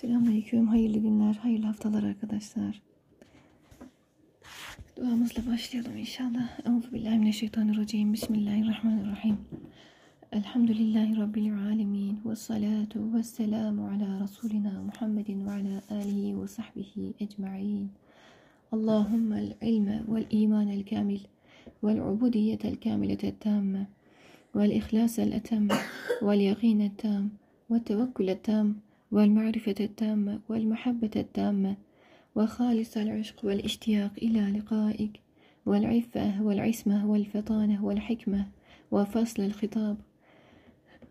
Selamünaleyküm. Hayırlı günler, hayırlı haftalar arkadaşlar. Duamızla başlayalım inşallah. Euzubillahimineşşeytanirracim. Bismillahirrahmanirrahim. Elhamdülillahi Rabbil alemin. Ve salatu ve selamu ala Resulina Muhammedin ve ala alihi ve sahbihi ecma'in. Allahümme ilme vel imanel kamil vel ubudiyetel kamiletel tamme vel ihlasel etemme vel yaqinet tam ve tevekkulet tam والمعرفة التامة والمحبة التامة وخالص العشق والاشتياق إلى لقائك والعفة والعصمة والفطانة والحكمة وفصل الخطاب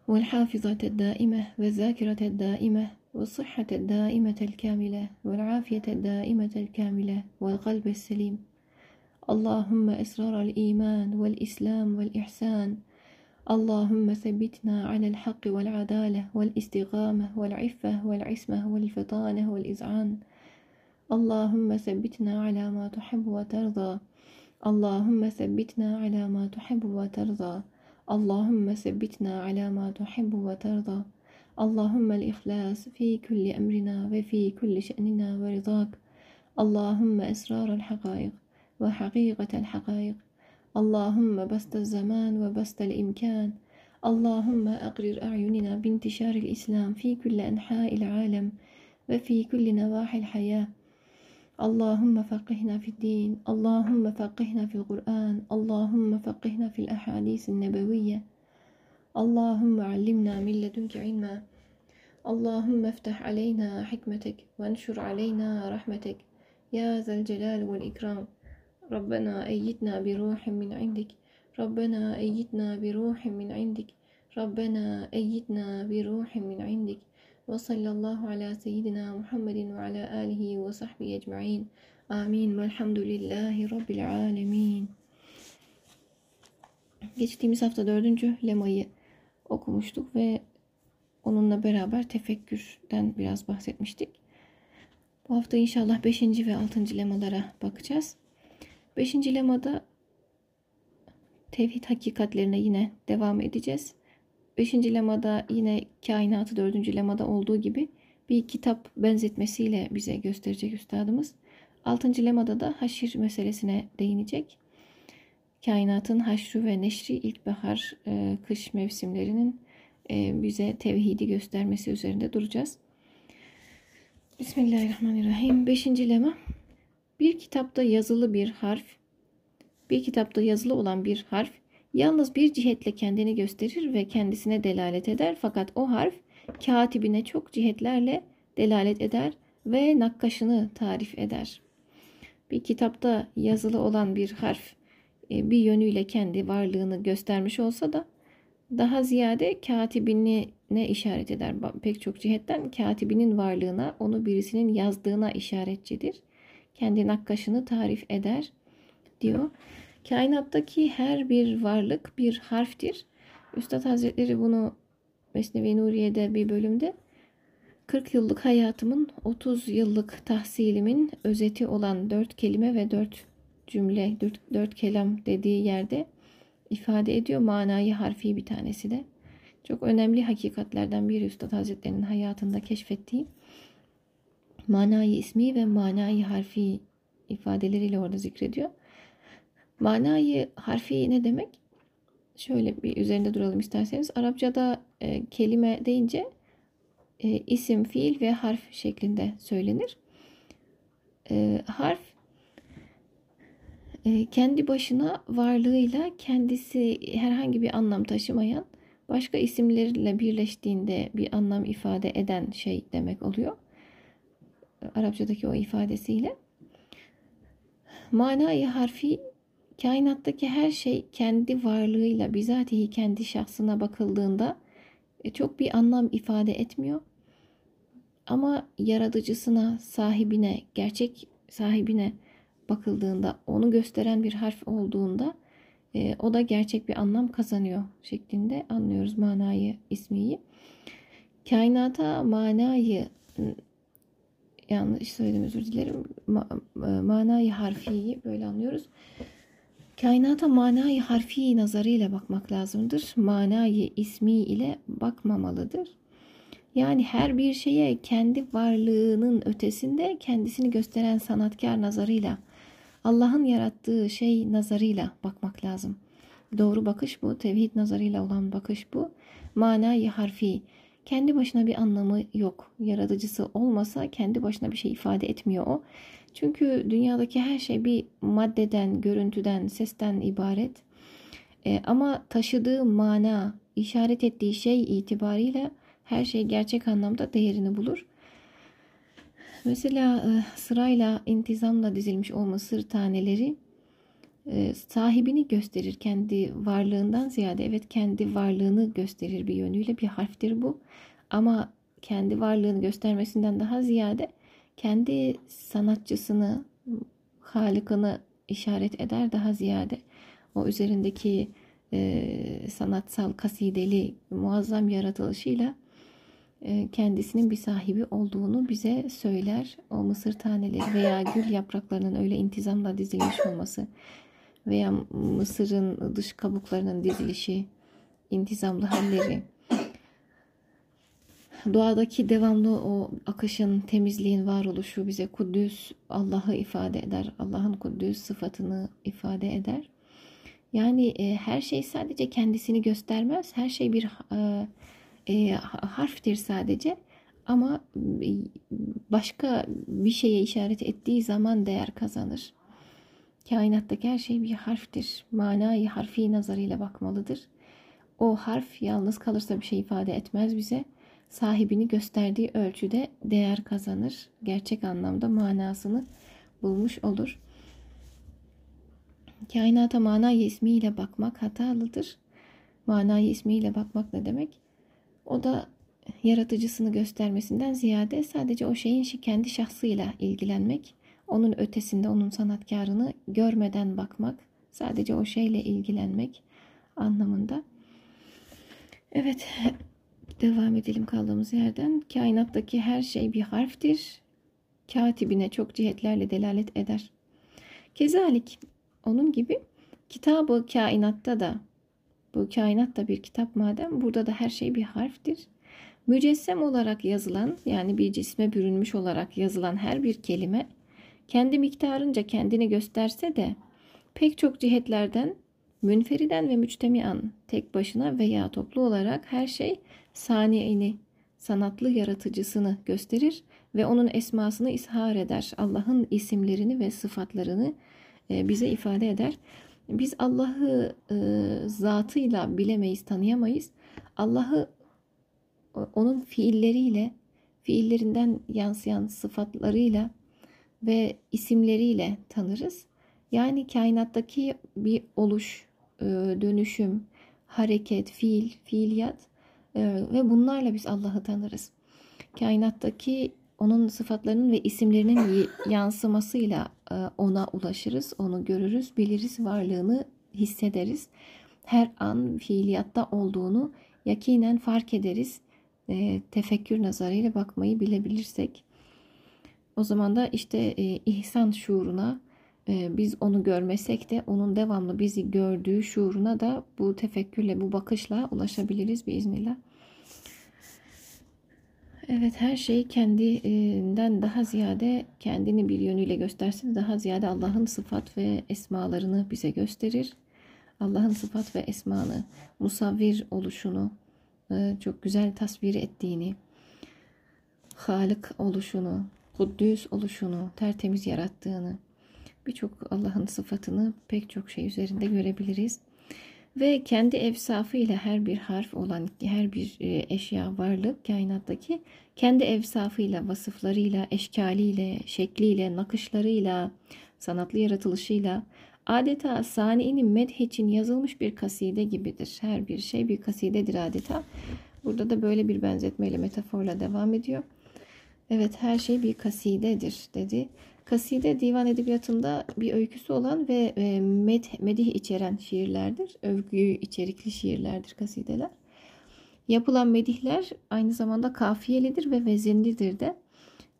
والحافظة الدائمة والذاكرة الدائمة والصحة الدائمة الكاملة والعافية الدائمة الكاملة والقلب السليم. اللهم إسرار الإيمان والإسلام والإحسان اللهم ثبتنا على الحق والعدالة والاستقامة والعفة والعصمة والفطانة والإذعان اللهم ثبتنا على ما تحب وترضى. اللهم ثبتنا على ما تحب وترضى. اللهم ثبتنا على ما تحب وترضى. اللهم الإخلاص في كل أمرنا وفي كل شأننا ورضاك. اللهم أسرار الحقائق وحقيقة الحقائق. اللهم بسط الزمان وبسط الإمكان. اللهم أقرر أعيننا بانتشار الإسلام في كل أنحاء العالم وفي كل نواحي الحياة. اللهم فقهنا في الدين اللهم فقهنا في القرآن اللهم فقهنا في الأحاديث النبوية. اللهم علمنا من لدنك علما. اللهم افتح علينا حكمتك وانشر علينا رحمتك. يا ذا الجلال والإكرام. ربنا أيدنا بروح من عندك ربنا أيدنا بروح من عندك ربنا أيدنا بروح من عندك وصلى الله على سيدنا محمد وعلى آله وصحبه أجمعين آمين والحمد لله رب العالمين Geçtiğimiz hafta dördüncü lemayı okumuştuk ve onunla beraber tefekkürden biraz bahsetmiştik. Bu hafta inşallah beşinci ve altıncı lemalara bakacağız. Beşinci lemada tevhid hakikatlerine yine devam edeceğiz. Beşinci lemada yine kainatı dördüncü lemada olduğu gibi bir kitap benzetmesiyle bize gösterecek üstadımız. Altıncı lemada da haşir meselesine değinecek. Kainatın haşru ve neşri ilkbahar, e, kış mevsimlerinin e, bize tevhidi göstermesi üzerinde duracağız. Bismillahirrahmanirrahim. Beşinci lema. Bir kitapta yazılı bir harf, bir kitapta yazılı olan bir harf yalnız bir cihetle kendini gösterir ve kendisine delalet eder. Fakat o harf katibine çok cihetlerle delalet eder ve nakkaşını tarif eder. Bir kitapta yazılı olan bir harf bir yönüyle kendi varlığını göstermiş olsa da daha ziyade katibini ne işaret eder? Pek çok cihetten katibinin varlığına, onu birisinin yazdığına işaretçidir kendi nakkaşını tarif eder diyor. Kainattaki her bir varlık bir harftir. Üstad Hazretleri bunu Mesnevi Nuriye'de bir bölümde 40 yıllık hayatımın 30 yıllık tahsilimin özeti olan 4 kelime ve 4 cümle, 4, 4 kelam dediği yerde ifade ediyor. Manayı harfi bir tanesi de. Çok önemli hakikatlerden biri Üstad Hazretleri'nin hayatında keşfettiği manayı ismi ve manayı harfi ifadeleriyle orada zikrediyor. Manayı harfi ne demek? Şöyle bir üzerinde duralım isterseniz. Arapçada e, kelime deyince e, isim, fiil ve harf şeklinde söylenir. E, harf e, kendi başına varlığıyla kendisi herhangi bir anlam taşımayan başka isimlerle birleştiğinde bir anlam ifade eden şey demek oluyor. Arapçadaki o ifadesiyle. Manayı harfi kainattaki her şey kendi varlığıyla bizatihi kendi şahsına bakıldığında çok bir anlam ifade etmiyor. Ama yaratıcısına, sahibine, gerçek sahibine bakıldığında, onu gösteren bir harf olduğunda e, o da gerçek bir anlam kazanıyor şeklinde anlıyoruz manayı, ismiyi. Kainata manayı yanlış söyledim özür dilerim. Ma, manayı harfiyi böyle anlıyoruz. Kainata manayı harfi nazarıyla bakmak lazımdır. Manayı ismi ile bakmamalıdır. Yani her bir şeye kendi varlığının ötesinde kendisini gösteren sanatkar nazarıyla, Allah'ın yarattığı şey nazarıyla bakmak lazım. Doğru bakış bu, tevhid nazarıyla olan bakış bu. Manayı harfi, kendi başına bir anlamı yok. Yaratıcısı olmasa kendi başına bir şey ifade etmiyor o. Çünkü dünyadaki her şey bir maddeden, görüntüden, sesten ibaret. E, ama taşıdığı mana, işaret ettiği şey itibariyle her şey gerçek anlamda değerini bulur. Mesela e, sırayla intizamla dizilmiş o mısır taneleri sahibini gösterir kendi varlığından ziyade. Evet kendi varlığını gösterir bir yönüyle bir harftir bu. Ama kendi varlığını göstermesinden daha ziyade kendi sanatçısını, halikını işaret eder daha ziyade. O üzerindeki e, sanatsal kasideli muazzam yaratılışıyla e, kendisinin bir sahibi olduğunu bize söyler. O mısır taneleri veya gül yapraklarının öyle intizamla dizilmiş olması veya mısırın dış kabuklarının dizilişi, intizamlı halleri, doğadaki devamlı o akışın, temizliğin varoluşu bize Kuddüs Allah'ı ifade eder. Allah'ın Kuddüs sıfatını ifade eder. Yani e, her şey sadece kendisini göstermez. Her şey bir e, e, harftir sadece. Ama e, başka bir şeye işaret ettiği zaman değer kazanır. Kainattaki her şey bir harftir. Manayı harfi nazarıyla bakmalıdır. O harf yalnız kalırsa bir şey ifade etmez bize. Sahibini gösterdiği ölçüde değer kazanır. Gerçek anlamda manasını bulmuş olur. Kainata mana ismiyle bakmak hatalıdır. Mana ismiyle bakmak ne demek? O da yaratıcısını göstermesinden ziyade sadece o şeyin kendi şahsıyla ilgilenmek, onun ötesinde onun sanatkarını görmeden bakmak, sadece o şeyle ilgilenmek anlamında. Evet, devam edelim kaldığımız yerden. Kainattaki her şey bir harftir. Katibine çok cihetlerle delalet eder. Kezalik onun gibi kitabı kainatta da bu kainat da bir kitap madem burada da her şey bir harftir. Mücessem olarak yazılan yani bir cisme bürünmüş olarak yazılan her bir kelime kendi miktarınca kendini gösterse de pek çok cihetlerden münferiden ve müçtemian tek başına veya toplu olarak her şey saniyeni, sanatlı yaratıcısını gösterir ve onun esmasını ishar eder. Allah'ın isimlerini ve sıfatlarını e, bize ifade eder. Biz Allah'ı e, zatıyla bilemeyiz, tanıyamayız. Allah'ı onun fiilleriyle, fiillerinden yansıyan sıfatlarıyla ve isimleriyle tanırız. Yani kainattaki bir oluş, e, dönüşüm, hareket, fiil, fiiliyat e, ve bunlarla biz Allah'ı tanırız. Kainattaki onun sıfatlarının ve isimlerinin yansımasıyla e, ona ulaşırız, onu görürüz, biliriz, varlığını hissederiz. Her an fiiliyatta olduğunu yakinen fark ederiz. Tefekkür nazarıyla bakmayı bilebilirsek. O zaman da işte e, ihsan şuuruna biz onu görmesek de onun devamlı bizi gördüğü şuuruna da bu tefekkürle, bu bakışla ulaşabiliriz biiznillah. Evet her şey kendinden daha ziyade kendini bir yönüyle göstersin daha ziyade Allah'ın sıfat ve esmalarını bize gösterir. Allah'ın sıfat ve esmanı, musavvir oluşunu e, çok güzel tasvir ettiğini, Halık oluşunu, Kuddüs oluşunu, tertemiz yarattığını, birçok Allah'ın sıfatını pek çok şey üzerinde görebiliriz ve kendi evsafıyla her bir harf olan her bir e, eşya varlık kainattaki kendi evsafıyla, vasıflarıyla, eşkaliyle, şekliyle, nakışlarıyla, sanatlı yaratılışıyla adeta sani'nin medh için yazılmış bir kaside gibidir. Her bir şey bir kasidedir adeta. Burada da böyle bir benzetmeyle, metaforla devam ediyor. Evet her şey bir kasidedir dedi. Kaside divan edebiyatında bir öyküsü olan ve e, med, medih içeren şiirlerdir. Övgü içerikli şiirlerdir kasideler. Yapılan medihler aynı zamanda kafiyelidir ve vezinlidir de.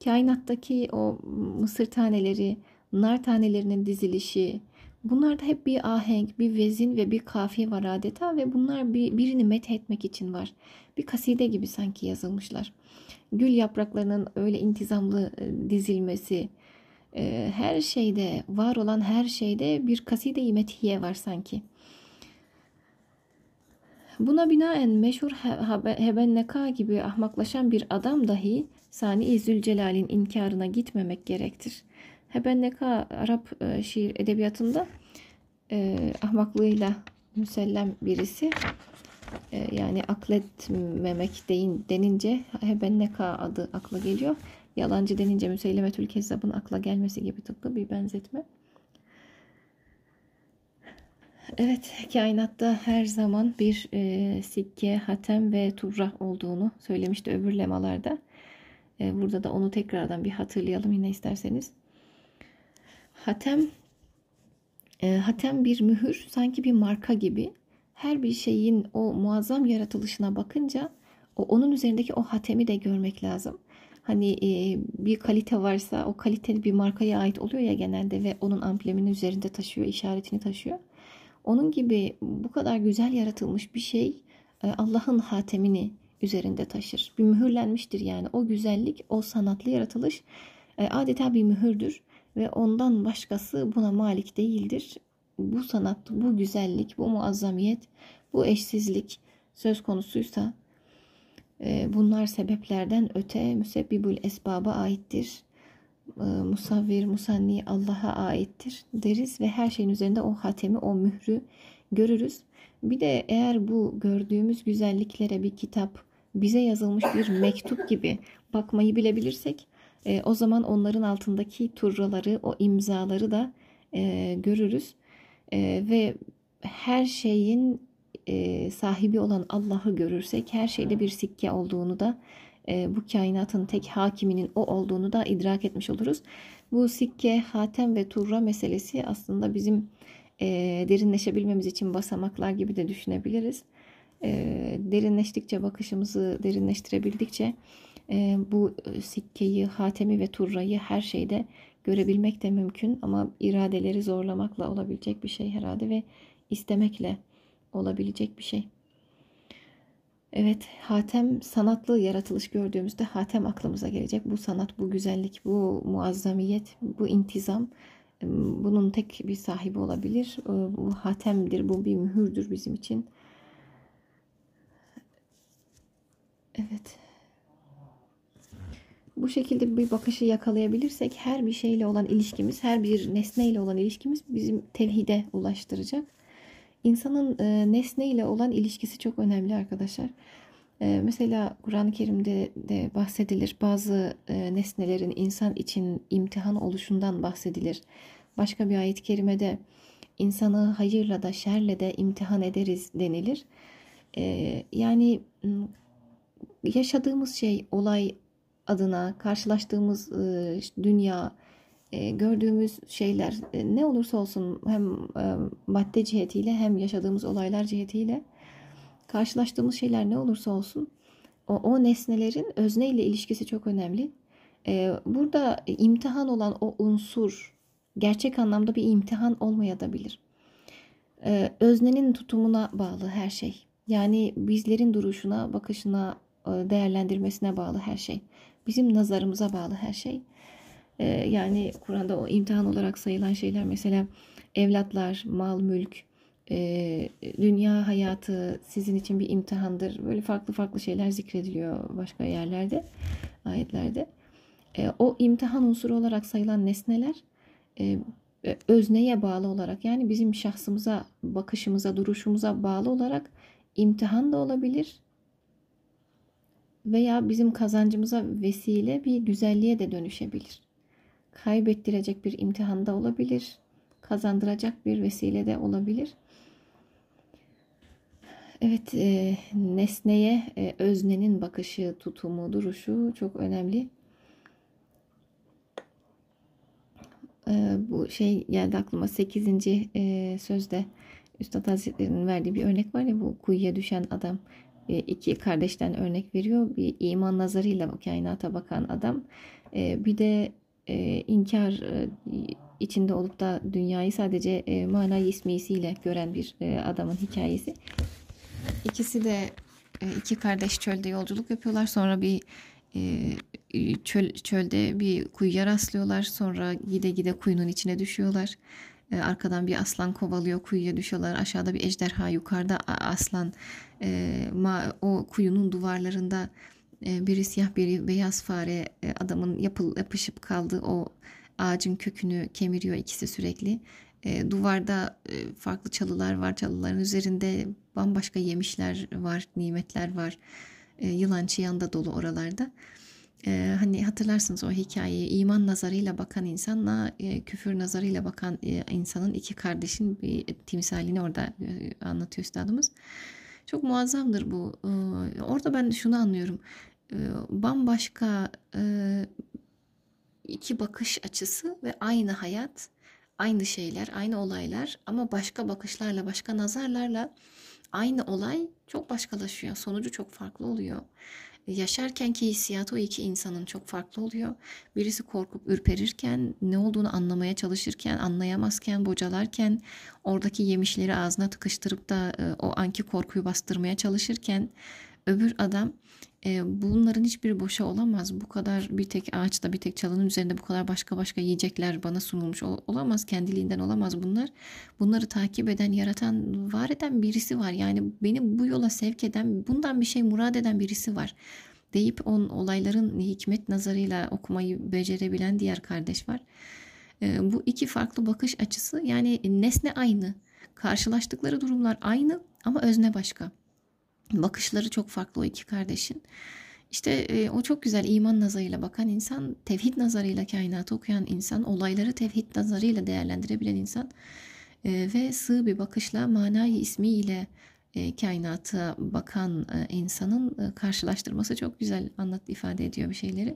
Kainattaki o mısır taneleri, nar tanelerinin dizilişi, Bunlarda hep bir ahenk, bir vezin ve bir kafiye var adeta ve bunlar bir, birini met için var. Bir kaside gibi sanki yazılmışlar. Gül yapraklarının öyle intizamlı e, dizilmesi, e, her şeyde, var olan her şeyde bir kaside-i methiye var sanki. Buna binaen meşhur Hebenneka gibi ahmaklaşan bir adam dahi Sani Zülcelal'in inkarına gitmemek gerektir. Hebenneka Arap e, şiir edebiyatında ahmaklığıyla müsellem birisi. E, yani akletmemek deyin, denince Hebenneka adı akla geliyor. Yalancı denince Müseylemetül Kezzab'ın akla gelmesi gibi tıpkı bir benzetme. Evet, kainatta her zaman bir e, sikke, hatem ve turra olduğunu söylemişti öbür lemalarda. E, burada da onu tekrardan bir hatırlayalım yine isterseniz. Hatem e, hatem bir mühür, sanki bir marka gibi. Her bir şeyin o muazzam yaratılışına bakınca o onun üzerindeki o hatemi de görmek lazım. Hani e, bir kalite varsa o kalite bir markaya ait oluyor ya genelde ve onun amblemini üzerinde taşıyor, işaretini taşıyor. Onun gibi bu kadar güzel yaratılmış bir şey e, Allah'ın hatemini üzerinde taşır. Bir mühürlenmiştir yani. O güzellik, o sanatlı yaratılış e, adeta bir mühürdür ve ondan başkası buna malik değildir. Bu sanat, bu güzellik, bu muazzamiyet, bu eşsizlik söz konusuysa e, bunlar sebeplerden öte müsebbibül esbaba aittir. E, musavvir, musanni Allah'a aittir deriz ve her şeyin üzerinde o hatemi, o mührü görürüz. Bir de eğer bu gördüğümüz güzelliklere bir kitap, bize yazılmış bir mektup gibi bakmayı bilebilirsek e, o zaman onların altındaki turraları, o imzaları da e, görürüz. E, ve her şeyin e, sahibi olan Allah'ı görürsek her şeyde bir sikke olduğunu da e, bu kainatın tek hakiminin o olduğunu da idrak etmiş oluruz. Bu sikke, hatem ve turra meselesi aslında bizim e, derinleşebilmemiz için basamaklar gibi de düşünebiliriz. E, derinleştikçe bakışımızı derinleştirebildikçe e, bu sikkeyi, hatemi ve turrayı her şeyde görebilmek de mümkün ama iradeleri zorlamakla olabilecek bir şey herhalde ve istemekle olabilecek bir şey. Evet, hatem sanatlı yaratılış gördüğümüzde hatem aklımıza gelecek. Bu sanat, bu güzellik, bu muazzamiyet, bu intizam bunun tek bir sahibi olabilir. Bu hatemdir, bu bir mühürdür bizim için. Evet. Bu şekilde bir bakışı yakalayabilirsek her bir şeyle olan ilişkimiz, her bir nesneyle olan ilişkimiz bizim tevhide ulaştıracak. İnsanın e, nesne ile olan ilişkisi çok önemli arkadaşlar. E, mesela Kur'an-ı Kerim'de de bahsedilir. Bazı e, nesnelerin insan için imtihan oluşundan bahsedilir. Başka bir ayet-i kerimede insanı hayırla da şerle de imtihan ederiz denilir. E, yani yaşadığımız şey, olay adına karşılaştığımız e, dünya, e, gördüğümüz şeyler e, ne olursa olsun hem e, madde cihetiyle hem yaşadığımız olaylar cihetiyle karşılaştığımız şeyler ne olursa olsun o, o nesnelerin özne ile ilişkisi çok önemli. Burada imtihan olan o unsur gerçek anlamda bir imtihan olmayabilir. Öznenin tutumuna bağlı her şey. Yani bizlerin duruşuna, bakışına, değerlendirmesine bağlı her şey. Bizim nazarımıza bağlı her şey. Ee, yani Kur'an'da o imtihan olarak sayılan şeyler mesela evlatlar, mal, mülk, e, dünya hayatı sizin için bir imtihandır. Böyle farklı farklı şeyler zikrediliyor başka yerlerde, ayetlerde. E, o imtihan unsuru olarak sayılan nesneler e, özneye bağlı olarak yani bizim şahsımıza, bakışımıza, duruşumuza bağlı olarak imtihan da olabilir veya bizim kazancımıza vesile bir güzelliğe de dönüşebilir kaybettirecek bir imtihanda olabilir, kazandıracak bir vesile de olabilir. Evet, e, nesneye e, öznenin bakışı, tutumu, duruşu çok önemli. E, bu şey geldi aklıma 8. E, sözde Üstad Hazretleri'nin verdiği bir örnek var ya bu kuyuya düşen adam iki kardeşten örnek veriyor. Bir iman nazarıyla kainata bakan adam. E, bir de e, inkar e, içinde olup da dünyayı sadece e, manayı ismisiyle gören bir adamın hikayesi. İkisi de iki kardeş çölde yolculuk yapıyorlar. Sonra bir çöl, çölde bir kuyuya rastlıyorlar. Sonra gide gide kuyunun içine düşüyorlar. E, arkadan bir aslan kovalıyor kuyuya düşüyorlar. Aşağıda bir ejderha yukarıda aslan e, o kuyunun duvarlarında e, biri siyah biri beyaz fare adamın yapıl, yapışıp kaldı o ağacın kökünü kemiriyor ikisi sürekli. Duvarda farklı çalılar var. Çalıların üzerinde bambaşka yemişler var, nimetler var. E, yılan çıyan da dolu oralarda. E, hani hatırlarsınız o hikayeyi iman nazarıyla bakan insanla e, küfür nazarıyla bakan e, insanın iki kardeşin bir timsalini orada e, anlatıyor üstadımız. Çok muazzamdır bu. E, orada ben şunu anlıyorum. E, bambaşka e, iki bakış açısı ve aynı hayat, aynı şeyler, aynı olaylar ama başka bakışlarla, başka nazarlarla aynı olay çok başkalaşıyor. Sonucu çok farklı oluyor. Yaşarken ki hissiyatı o iki insanın çok farklı oluyor. Birisi korkup ürperirken, ne olduğunu anlamaya çalışırken, anlayamazken, bocalarken, oradaki yemişleri ağzına tıkıştırıp da e, o anki korkuyu bastırmaya çalışırken, öbür adam e, bunların hiçbiri boşa olamaz. Bu kadar bir tek ağaçta bir tek çalının üzerinde bu kadar başka başka yiyecekler bana sunulmuş olamaz. Kendiliğinden olamaz bunlar. Bunları takip eden, yaratan, var eden birisi var. Yani beni bu yola sevk eden, bundan bir şey murad eden birisi var. Deyip on olayların hikmet nazarıyla okumayı becerebilen diğer kardeş var. E, bu iki farklı bakış açısı yani nesne aynı. Karşılaştıkları durumlar aynı ama özne başka. Bakışları çok farklı o iki kardeşin. İşte e, o çok güzel iman nazarıyla bakan insan, tevhid nazarıyla kainatı okuyan insan, olayları tevhid nazarıyla değerlendirebilen insan e, ve sığ bir bakışla manayı ismiyle e, kainata bakan e, insanın e, karşılaştırması çok güzel anlat ifade ediyor bir şeyleri.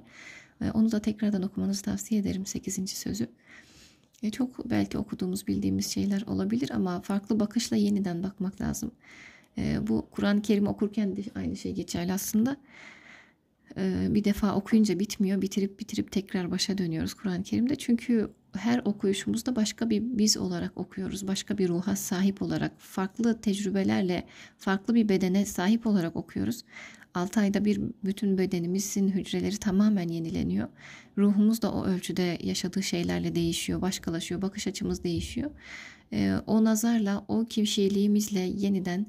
E, onu da tekrardan okumanızı tavsiye ederim 8. sözü. E, çok belki okuduğumuz bildiğimiz şeyler olabilir ama farklı bakışla yeniden bakmak lazım. E, bu Kur'an-ı Kerim okurken de aynı şey geçerli aslında. E, bir defa okuyunca bitmiyor. Bitirip bitirip tekrar başa dönüyoruz Kur'an-ı Kerim'de. Çünkü her okuyuşumuzda başka bir biz olarak okuyoruz. Başka bir ruha sahip olarak, farklı tecrübelerle, farklı bir bedene sahip olarak okuyoruz. 6 ayda bir bütün bedenimizin hücreleri tamamen yenileniyor. Ruhumuz da o ölçüde yaşadığı şeylerle değişiyor, başkalaşıyor, bakış açımız değişiyor. Ee, o nazarla, o kişiliğimizle yeniden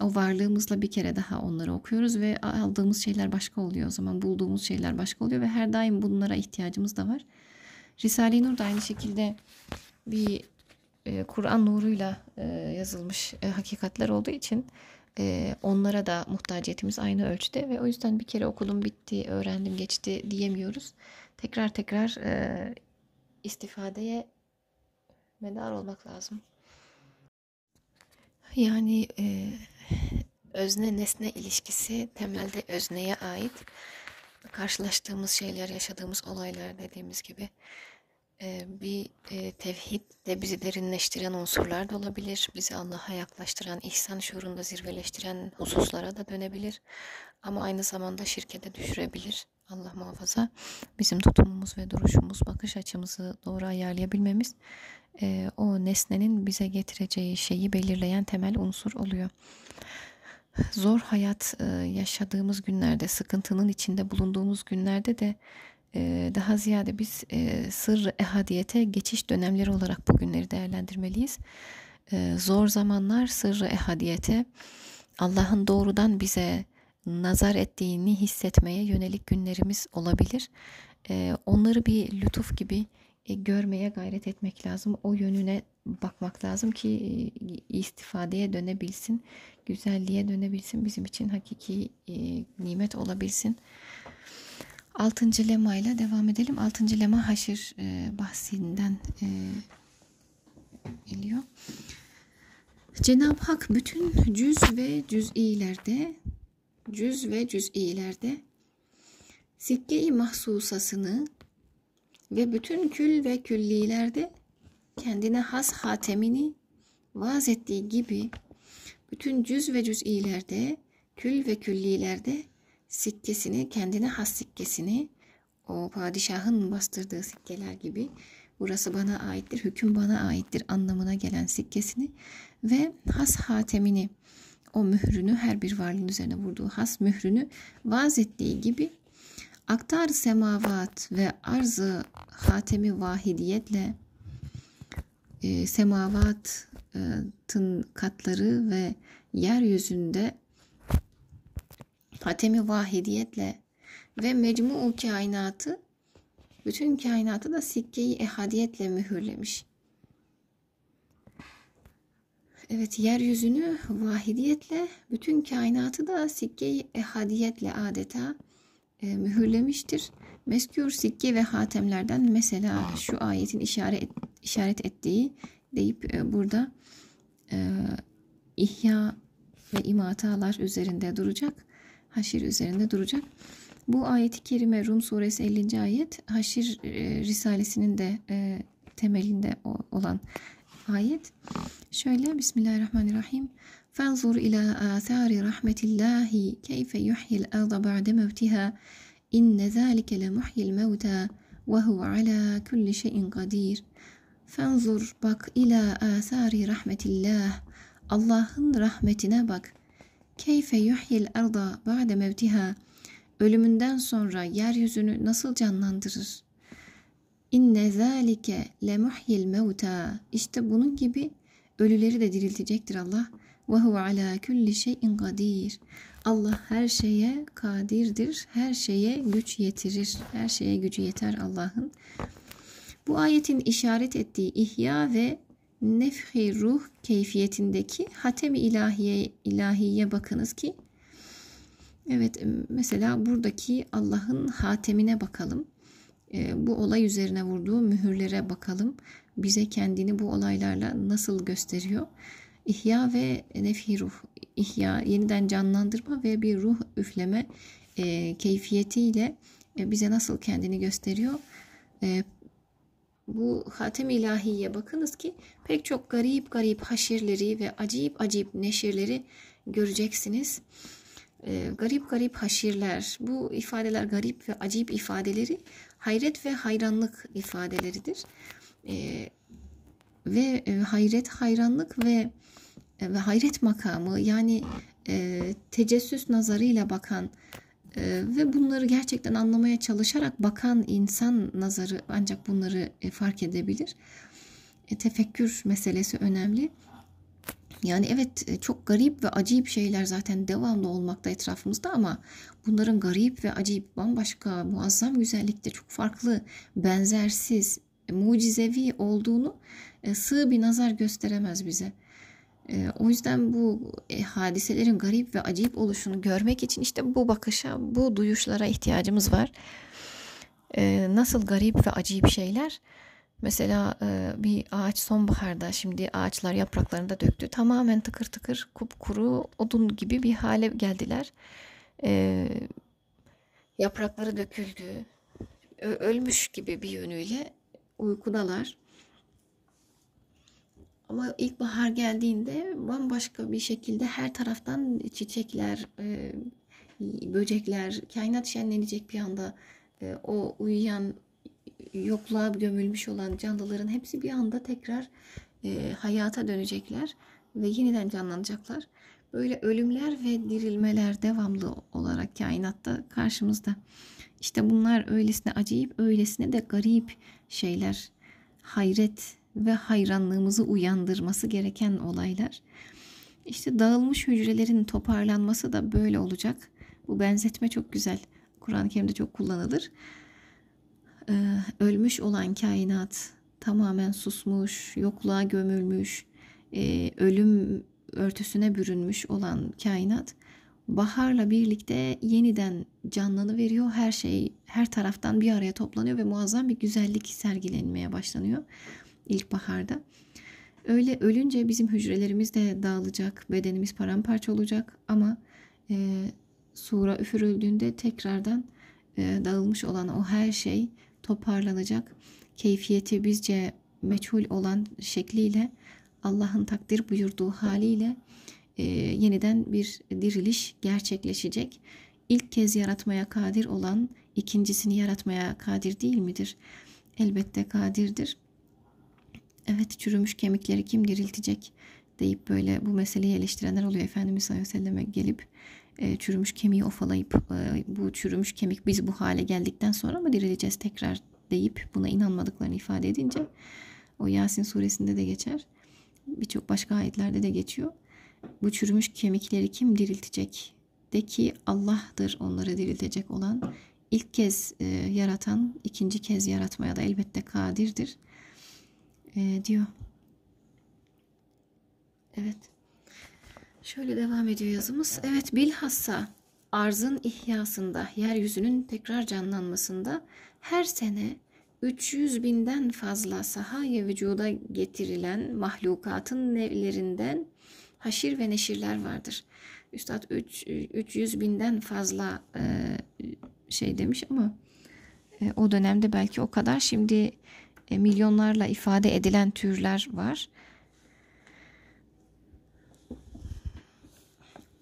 o varlığımızla bir kere daha onları okuyoruz ve aldığımız şeyler başka oluyor o zaman bulduğumuz şeyler başka oluyor ve her daim bunlara ihtiyacımız da var. Risale-i Nur da aynı şekilde bir e, Kur'an nuruyla e, yazılmış e, hakikatler olduğu için e, onlara da muhtaciyetimiz aynı ölçüde ve o yüzden bir kere okudum bitti öğrendim geçti diyemiyoruz. Tekrar tekrar e, istifadeye medar olmak lazım. Yani e, özne nesne ilişkisi temelde özneye ait. Karşılaştığımız şeyler, yaşadığımız olaylar dediğimiz gibi e, bir e, tevhid de bizi derinleştiren unsurlar da olabilir. Bizi Allah'a yaklaştıran, ihsan şuurunda zirveleştiren hususlara da dönebilir. Ama aynı zamanda şirke de düşürebilir. Allah muhafaza bizim tutumumuz ve duruşumuz, bakış açımızı doğru ayarlayabilmemiz e, o nesnenin bize getireceği şeyi belirleyen temel unsur oluyor. Zor hayat e, yaşadığımız günlerde, sıkıntının içinde bulunduğumuz günlerde de e, daha ziyade biz e, sır ehadiyete geçiş dönemleri olarak bu günleri değerlendirmeliyiz. E, zor zamanlar sırrı ehadiyete, Allah'ın doğrudan bize nazar ettiğini hissetmeye yönelik günlerimiz olabilir. E, onları bir lütuf gibi e, görmeye gayret etmek lazım. O yönüne bakmak lazım ki e, istifadeye dönebilsin, güzelliğe dönebilsin, bizim için hakiki e, nimet olabilsin. Altıncı lema ile devam edelim. Altıncı lema haşir e, bahsinden geliyor. Cenab-ı Hak bütün cüz ve cüz'ilerde cüz ve cüz'ilerde sikke-i mahsusasını ve bütün kül ve küllilerde kendine has hatemini vaz ettiği gibi bütün cüz ve cüz'ilerde kül ve küllilerde sikkesini kendine has sikkesini o padişahın bastırdığı sikkeler gibi burası bana aittir, hüküm bana aittir anlamına gelen sikkesini ve has hatemini, o mührünü her bir varlığın üzerine vurduğu has mührünü vaz ettiği gibi aktar semavat ve arzı hatemi vahidiyetle e, semavatın katları ve yeryüzünde hatemi vahidiyetle ve mecmu kainatı bütün kainatı da sikkeyi ehadiyetle mühürlemiş. Evet yeryüzünü vahidiyetle bütün kainatı da sikkeyi ehadiyetle adeta mühürlemiştir. Meskür sikke ve hatemlerden mesela şu ayetin işaret işaret ettiği deyip e, burada e, ihya ve imatalar üzerinde duracak. Haşir üzerinde duracak. Bu ayeti kerime Rum suresi 50. ayet Haşir e, Risalesinin de e, temelinde olan ayet. Şöyle Bismillahirrahmanirrahim. İla athari rahmetillahi keyfe yuhyil arda ba'de mevtiha inne zâlike le muhyil mevta ve huve ala kulli şeyin kadir. Fenzur bak ila athari rahmetillah. Allah'ın rahmetine bak. Keyfe yuhyil arda ba'de mevtiha. Ölümünden sonra yeryüzünü nasıl canlandırır? İnne zâlike le muhyil mevta. İşte bunun gibi ölüleri de diriltecektir Allah. Ve huve ala kulli şeyin kadir. Allah her şeye kadirdir. Her şeye güç yetirir. Her şeye gücü yeter Allah'ın. Bu ayetin işaret ettiği ihya ve nefhi ruh keyfiyetindeki hatem-i ilahiye, ilahiye bakınız ki evet mesela buradaki Allah'ın hatemine bakalım. E, bu olay üzerine vurduğu mühürlere bakalım. Bize kendini bu olaylarla nasıl gösteriyor? İhya ve nefi ruh. İhya, yeniden canlandırma ve bir ruh üfleme e, keyfiyetiyle e, bize nasıl kendini gösteriyor? E, bu hatem ilahiye bakınız ki pek çok garip garip haşirleri ve acayip acayip neşirleri göreceksiniz. E, garip garip haşirler, bu ifadeler garip ve acayip ifadeleri hayret ve hayranlık ifadeleridir. E, ve e, hayret, hayranlık ve ve hayret makamı yani e, tecessüs nazarıyla bakan e, ve bunları gerçekten anlamaya çalışarak bakan insan nazarı ancak bunları e, fark edebilir. E, tefekkür meselesi önemli. Yani evet e, çok garip ve acayip şeyler zaten devamlı olmakta etrafımızda ama bunların garip ve acayip bambaşka, muazzam güzellikte çok farklı, benzersiz, mucizevi olduğunu e, sığ bir nazar gösteremez bize. E, o yüzden bu hadiselerin garip ve acayip oluşunu görmek için işte bu bakışa, bu duyuşlara ihtiyacımız var. Nasıl garip ve acayip şeyler? Mesela bir ağaç sonbaharda şimdi ağaçlar yapraklarını da döktü. Tamamen tıkır tıkır kupkuru odun gibi bir hale geldiler. Yaprakları döküldü. Ölmüş gibi bir yönüyle uykudalar. Ama ilkbahar geldiğinde bambaşka bir şekilde her taraftan çiçekler, böcekler, kainat şenlenecek bir anda. O uyuyan yokluğa gömülmüş olan canlıların hepsi bir anda tekrar e, hayata dönecekler ve yeniden canlanacaklar. Böyle ölümler ve dirilmeler devamlı olarak kainatta karşımızda. İşte bunlar öylesine acayip, öylesine de garip şeyler. Hayret ve hayranlığımızı uyandırması gereken olaylar. İşte dağılmış hücrelerin toparlanması da böyle olacak. Bu benzetme çok güzel. Kur'an-ı Kerim'de çok kullanılır. Ee, ölmüş olan kainat tamamen susmuş, yokluğa gömülmüş, e, ölüm örtüsüne bürünmüş olan kainat baharla birlikte yeniden canlanı veriyor. Her şey her taraftan bir araya toplanıyor ve muazzam bir güzellik sergilenmeye başlanıyor ilkbaharda. Öyle ölünce bizim hücrelerimiz de dağılacak, bedenimiz paramparça olacak ama e, sura üfürüldüğünde tekrardan e, dağılmış olan o her şey toparlanacak. Keyfiyeti bizce meçhul olan şekliyle Allah'ın takdir buyurduğu haliyle e, yeniden bir diriliş gerçekleşecek. İlk kez yaratmaya kadir olan ikincisini yaratmaya kadir değil midir? Elbette kadirdir. Evet çürümüş kemikleri kim diriltecek deyip böyle bu meseleyi eleştirenler oluyor. Efendimiz sallallahu aleyhi gelip e, çürümüş kemiği ofalayıp e, bu çürümüş kemik biz bu hale geldikten sonra mı dirileceğiz tekrar deyip buna inanmadıklarını ifade edince o Yasin suresinde de geçer. Birçok başka ayetlerde de geçiyor. Bu çürümüş kemikleri kim diriltecek? De ki Allah'tır onları diriltecek olan. İlk kez e, yaratan, ikinci kez yaratmaya da elbette kadirdir e, diyor. Evet. Şöyle devam ediyor yazımız. Evet bilhassa arzın ihyasında, yeryüzünün tekrar canlanmasında her sene 300 binden fazla sahaya vücuda getirilen mahlukatın nevlerinden haşir ve neşirler vardır. Üstad 3, 300 binden fazla e, şey demiş ama e, o dönemde belki o kadar. Şimdi e, milyonlarla ifade edilen türler var.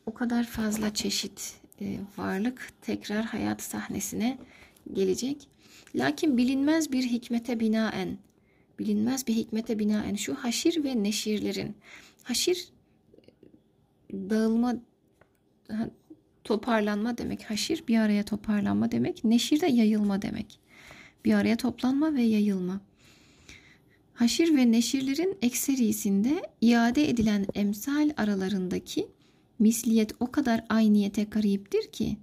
O kadar fazla çeşit e, varlık tekrar hayat sahnesine gelecek. Lakin bilinmez bir hikmete binaen, bilinmez bir hikmete binaen şu haşir ve neşirlerin, haşir dağılma, toparlanma demek, haşir bir araya toparlanma demek, neşir de yayılma demek. Bir araya toplanma ve yayılma. Haşir ve neşirlerin ekserisinde iade edilen emsal aralarındaki misliyet o kadar ayniyete gariptir ki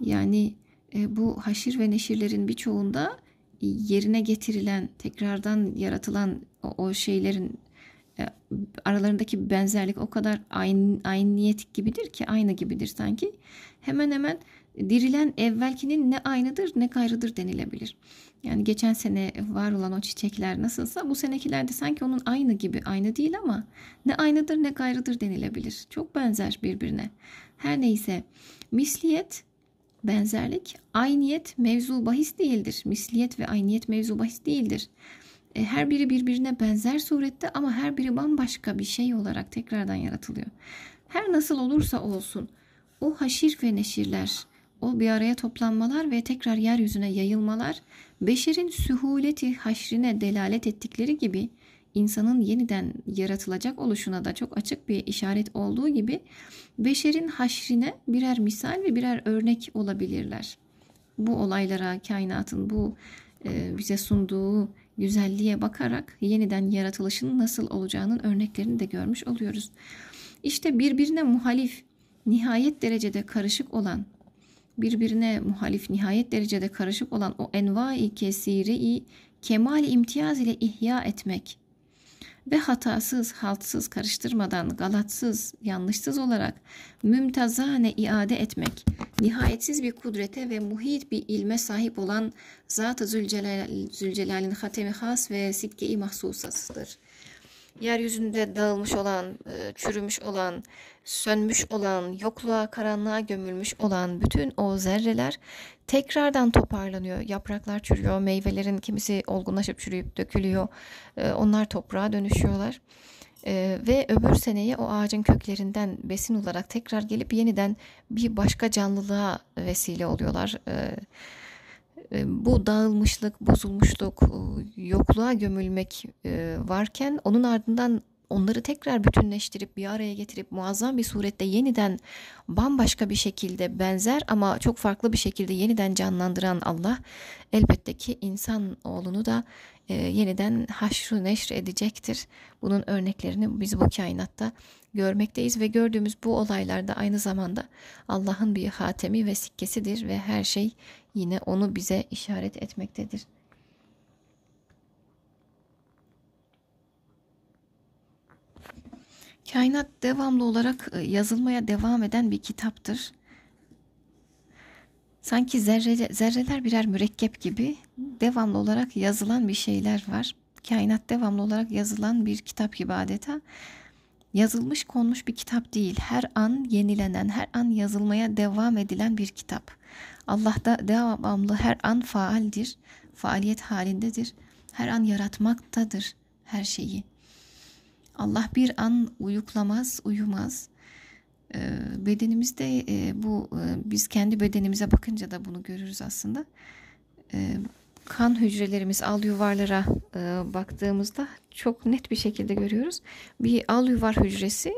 yani e, bu haşir ve neşirlerin birçoğunda yerine getirilen tekrardan yaratılan o, o şeylerin e, aralarındaki benzerlik o kadar aynı, ayniyet gibidir ki aynı gibidir sanki hemen hemen dirilen evvelkinin ne aynıdır ne gayrıdır denilebilir. Yani geçen sene var olan o çiçekler nasılsa bu senekiler de sanki onun aynı gibi aynı değil ama ne aynıdır ne gayrıdır denilebilir. Çok benzer birbirine. Her neyse misliyet benzerlik ayniyet mevzu bahis değildir. Misliyet ve ayniyet mevzu bahis değildir. E, her biri birbirine benzer surette ama her biri bambaşka bir şey olarak tekrardan yaratılıyor. Her nasıl olursa olsun o haşir ve neşirler o bir araya toplanmalar ve tekrar yeryüzüne yayılmalar beşerin sühuleti haşrine delalet ettikleri gibi insanın yeniden yaratılacak oluşuna da çok açık bir işaret olduğu gibi beşerin haşrine birer misal ve birer örnek olabilirler. Bu olaylara, kainatın bu e, bize sunduğu güzelliğe bakarak yeniden yaratılışın nasıl olacağının örneklerini de görmüş oluyoruz. İşte birbirine muhalif, nihayet derecede karışık olan birbirine muhalif nihayet derecede karışık olan o envai kesiri kemal imtiyaz ile ihya etmek ve hatasız, haltsız, karıştırmadan, galatsız, yanlışsız olarak mümtazane iade etmek, nihayetsiz bir kudrete ve muhit bir ilme sahip olan Zat-ı Zülcelal, Zülcelal'in hatemi has ve sibke-i mahsusasıdır yeryüzünde dağılmış olan, e, çürümüş olan, sönmüş olan, yokluğa, karanlığa gömülmüş olan bütün o zerreler tekrardan toparlanıyor. Yapraklar çürüyor, meyvelerin kimisi olgunlaşıp çürüyüp dökülüyor. E, onlar toprağa dönüşüyorlar. E, ve öbür seneye o ağacın köklerinden besin olarak tekrar gelip yeniden bir başka canlılığa vesile oluyorlar. Evet e, bu dağılmışlık, bozulmuşluk, yokluğa gömülmek varken onun ardından onları tekrar bütünleştirip bir araya getirip muazzam bir surette yeniden bambaşka bir şekilde benzer ama çok farklı bir şekilde yeniden canlandıran Allah elbette ki insan oğlunu da e, yeniden haşru neşr edecektir. Bunun örneklerini biz bu kainatta görmekteyiz ve gördüğümüz bu olaylarda aynı zamanda Allah'ın bir hatemi ve sikkesidir ve her şey yine onu bize işaret etmektedir. Kainat devamlı olarak e, yazılmaya devam eden bir kitaptır. Sanki zerre, zerreler birer mürekkep gibi devamlı olarak yazılan bir şeyler var. Kainat devamlı olarak yazılan bir kitap gibi adeta. Yazılmış konmuş bir kitap değil. Her an yenilenen, her an yazılmaya devam edilen bir kitap. Allah da devamlı her an faaldir, faaliyet halindedir. Her an yaratmaktadır her şeyi. Allah bir an uyuklamaz, uyumaz. Bedenimizde e, bu e, biz kendi bedenimize bakınca da bunu görürüz aslında. Kan hücrelerimiz al yuvarlara e, baktığımızda çok net bir şekilde görüyoruz. Bir al yuvar hücresi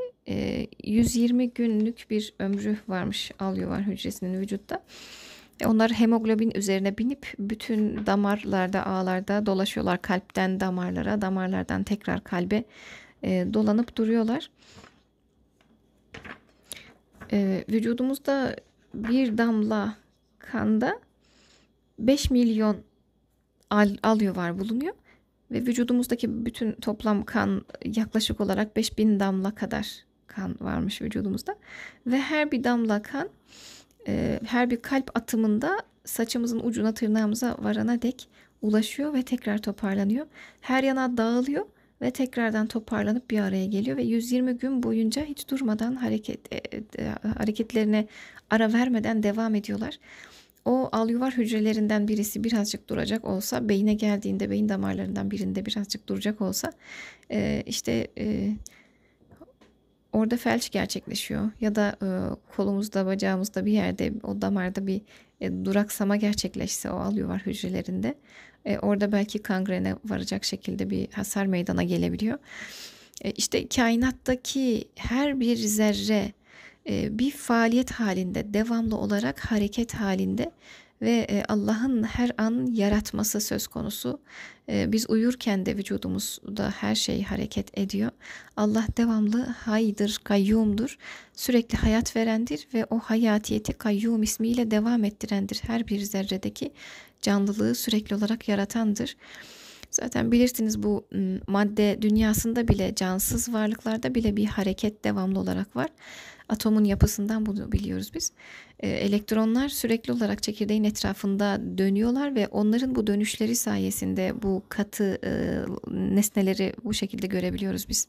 120 günlük bir ömrü varmış al yuvar hücresinin vücutta. Onlar hemoglobin üzerine binip bütün damarlarda, ağlarda dolaşıyorlar. Kalpten damarlara, damarlardan tekrar kalbe dolanıp duruyorlar. Vücudumuzda bir damla kanda 5 milyon al, alyo var bulunuyor. Ve vücudumuzdaki bütün toplam kan yaklaşık olarak 5000 damla kadar kan varmış vücudumuzda. Ve her bir damla kan e, her bir kalp atımında saçımızın ucuna tırnağımıza varana dek ulaşıyor ve tekrar toparlanıyor. Her yana dağılıyor ve tekrardan toparlanıp bir araya geliyor ve 120 gün boyunca hiç durmadan hareket e, e, hareketlerine ara vermeden devam ediyorlar. O alyuvar hücrelerinden birisi birazcık duracak olsa, beyine geldiğinde beyin damarlarından birinde birazcık duracak olsa, e, işte e, orada felç gerçekleşiyor ya da e, kolumuzda, bacağımızda bir yerde o damarda bir e, duraksama gerçekleşse o alyuvar hücrelerinde, e, orada belki kangrene varacak şekilde bir hasar meydana gelebiliyor. E, işte kainattaki her bir zerre e, bir faaliyet halinde, devamlı olarak hareket halinde ve e, Allah'ın her an yaratması söz konusu. E, biz uyurken de vücudumuzda her şey hareket ediyor. Allah devamlı haydır, kayyumdur. Sürekli hayat verendir ve o hayatiyeti kayyum ismiyle devam ettirendir. Her bir zerredeki canlılığı sürekli olarak yaratandır. Zaten bilirsiniz bu madde dünyasında bile cansız varlıklarda bile bir hareket devamlı olarak var. Atomun yapısından bunu biliyoruz biz. E, elektronlar sürekli olarak çekirdeğin etrafında dönüyorlar ve onların bu dönüşleri sayesinde bu katı e, nesneleri bu şekilde görebiliyoruz biz.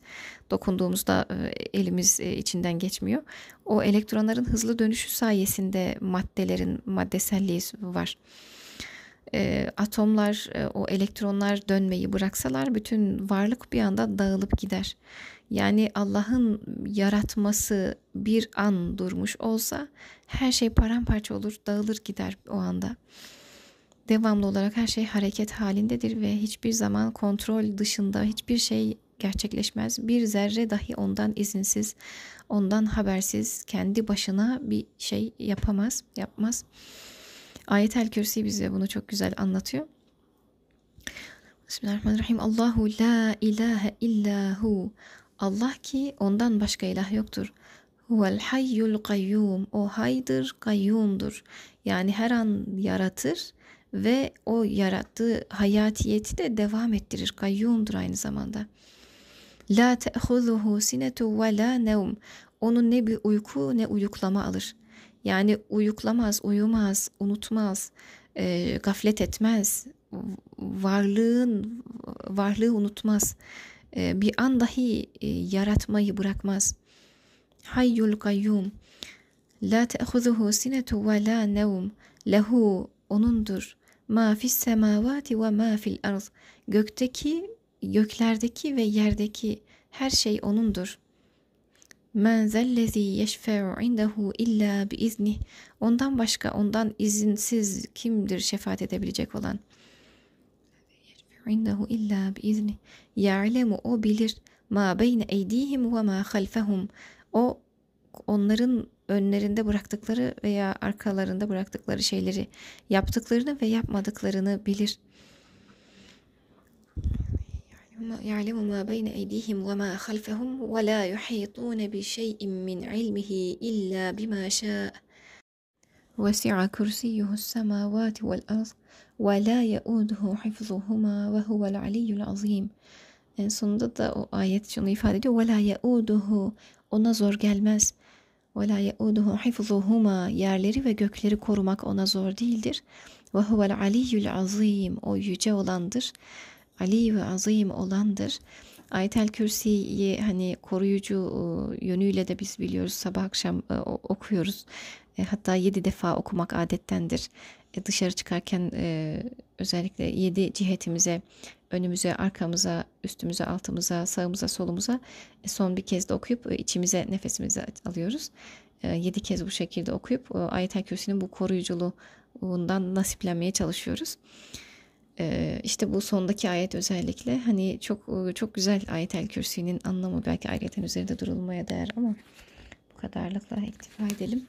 Dokunduğumuzda e, elimiz e, içinden geçmiyor. O elektronların hızlı dönüşü sayesinde maddelerin maddeselliği var e, atomlar, e, o elektronlar dönmeyi bıraksalar bütün varlık bir anda dağılıp gider. Yani Allah'ın yaratması bir an durmuş olsa her şey paramparça olur, dağılır gider o anda. Devamlı olarak her şey hareket halindedir ve hiçbir zaman kontrol dışında hiçbir şey gerçekleşmez. Bir zerre dahi ondan izinsiz, ondan habersiz kendi başına bir şey yapamaz, yapmaz. Ayetel Kürsi bize bunu çok güzel anlatıyor. Bismillahirrahmanirrahim. Allahu la ilahe illa hu. Allah ki ondan başka ilah yoktur. Huvel hayyul kayyum. O haydır, kayyumdur. Yani her an yaratır ve o yarattığı hayatiyeti de devam ettirir. Kayyumdur aynı zamanda. La te'huzuhu sinetu ve la nevm. Onun ne bir uyku ne uyuklama alır. Yani uyuklamaz, uyumaz, unutmaz, e, gaflet etmez, varlığın varlığı unutmaz. E, bir an dahi e, yaratmayı bırakmaz. Hayyul kayyum. La te'huzuhu sinetu ve la nevm. Lehu onundur. Ma fis semavati ve ma fil arz. Gökteki, göklerdeki ve yerdeki her şey onundur. Men zellezi yeşfe'u indehu illa bi iznih. Ondan başka, ondan izinsiz kimdir şefaat edebilecek olan? indehu illa bi izni. Ya'lemu o bilir ma beyne eydihim ve ma halfehum. O onların önlerinde bıraktıkları veya arkalarında bıraktıkları şeyleri yaptıklarını ve yapmadıklarını bilir. يعلم ما بين أيديهم وما خلفهم ولا يحيطون بشيء من علمه إلا بما شاء وسع كرسيه السماوات والأرض وَلَا يَؤُدُهُ حِفْظُهُمَا وَهُوَ الْعَلِيُّ الْعَظِيمُ En sonunda da o ayet şunu ifade ediyor. وَلَا يَؤُدُهُ Ona zor gelmez. وَلَا يَؤُدُهُ حِفْظُهُمَا Yerleri ve gökleri korumak ona zor değildir. وَهُوَ الْعَلِيُّ الْعَظِيمُ O yüce olandır. Ali ve azim olandır. Ayetel Kürsi'yi hani koruyucu e, yönüyle de biz biliyoruz sabah akşam e, okuyoruz. E, hatta yedi defa okumak adettendir. e, dışarı çıkarken e, özellikle yedi cihetimize, önümüze, arkamıza, üstümüze, altımıza, sağımıza, solumuza e, son bir kez de okuyup içimize nefesimizi alıyoruz. Yedi kez bu şekilde okuyup Ayet-el Kürsi'nin bu koruyuculuğundan nasiplenmeye çalışıyoruz. Ee, işte bu sondaki ayet özellikle hani çok çok güzel ayetel kürsünün anlamı belki ayetin üzerinde durulmaya değer ama bu kadarlıkla iktifa edelim.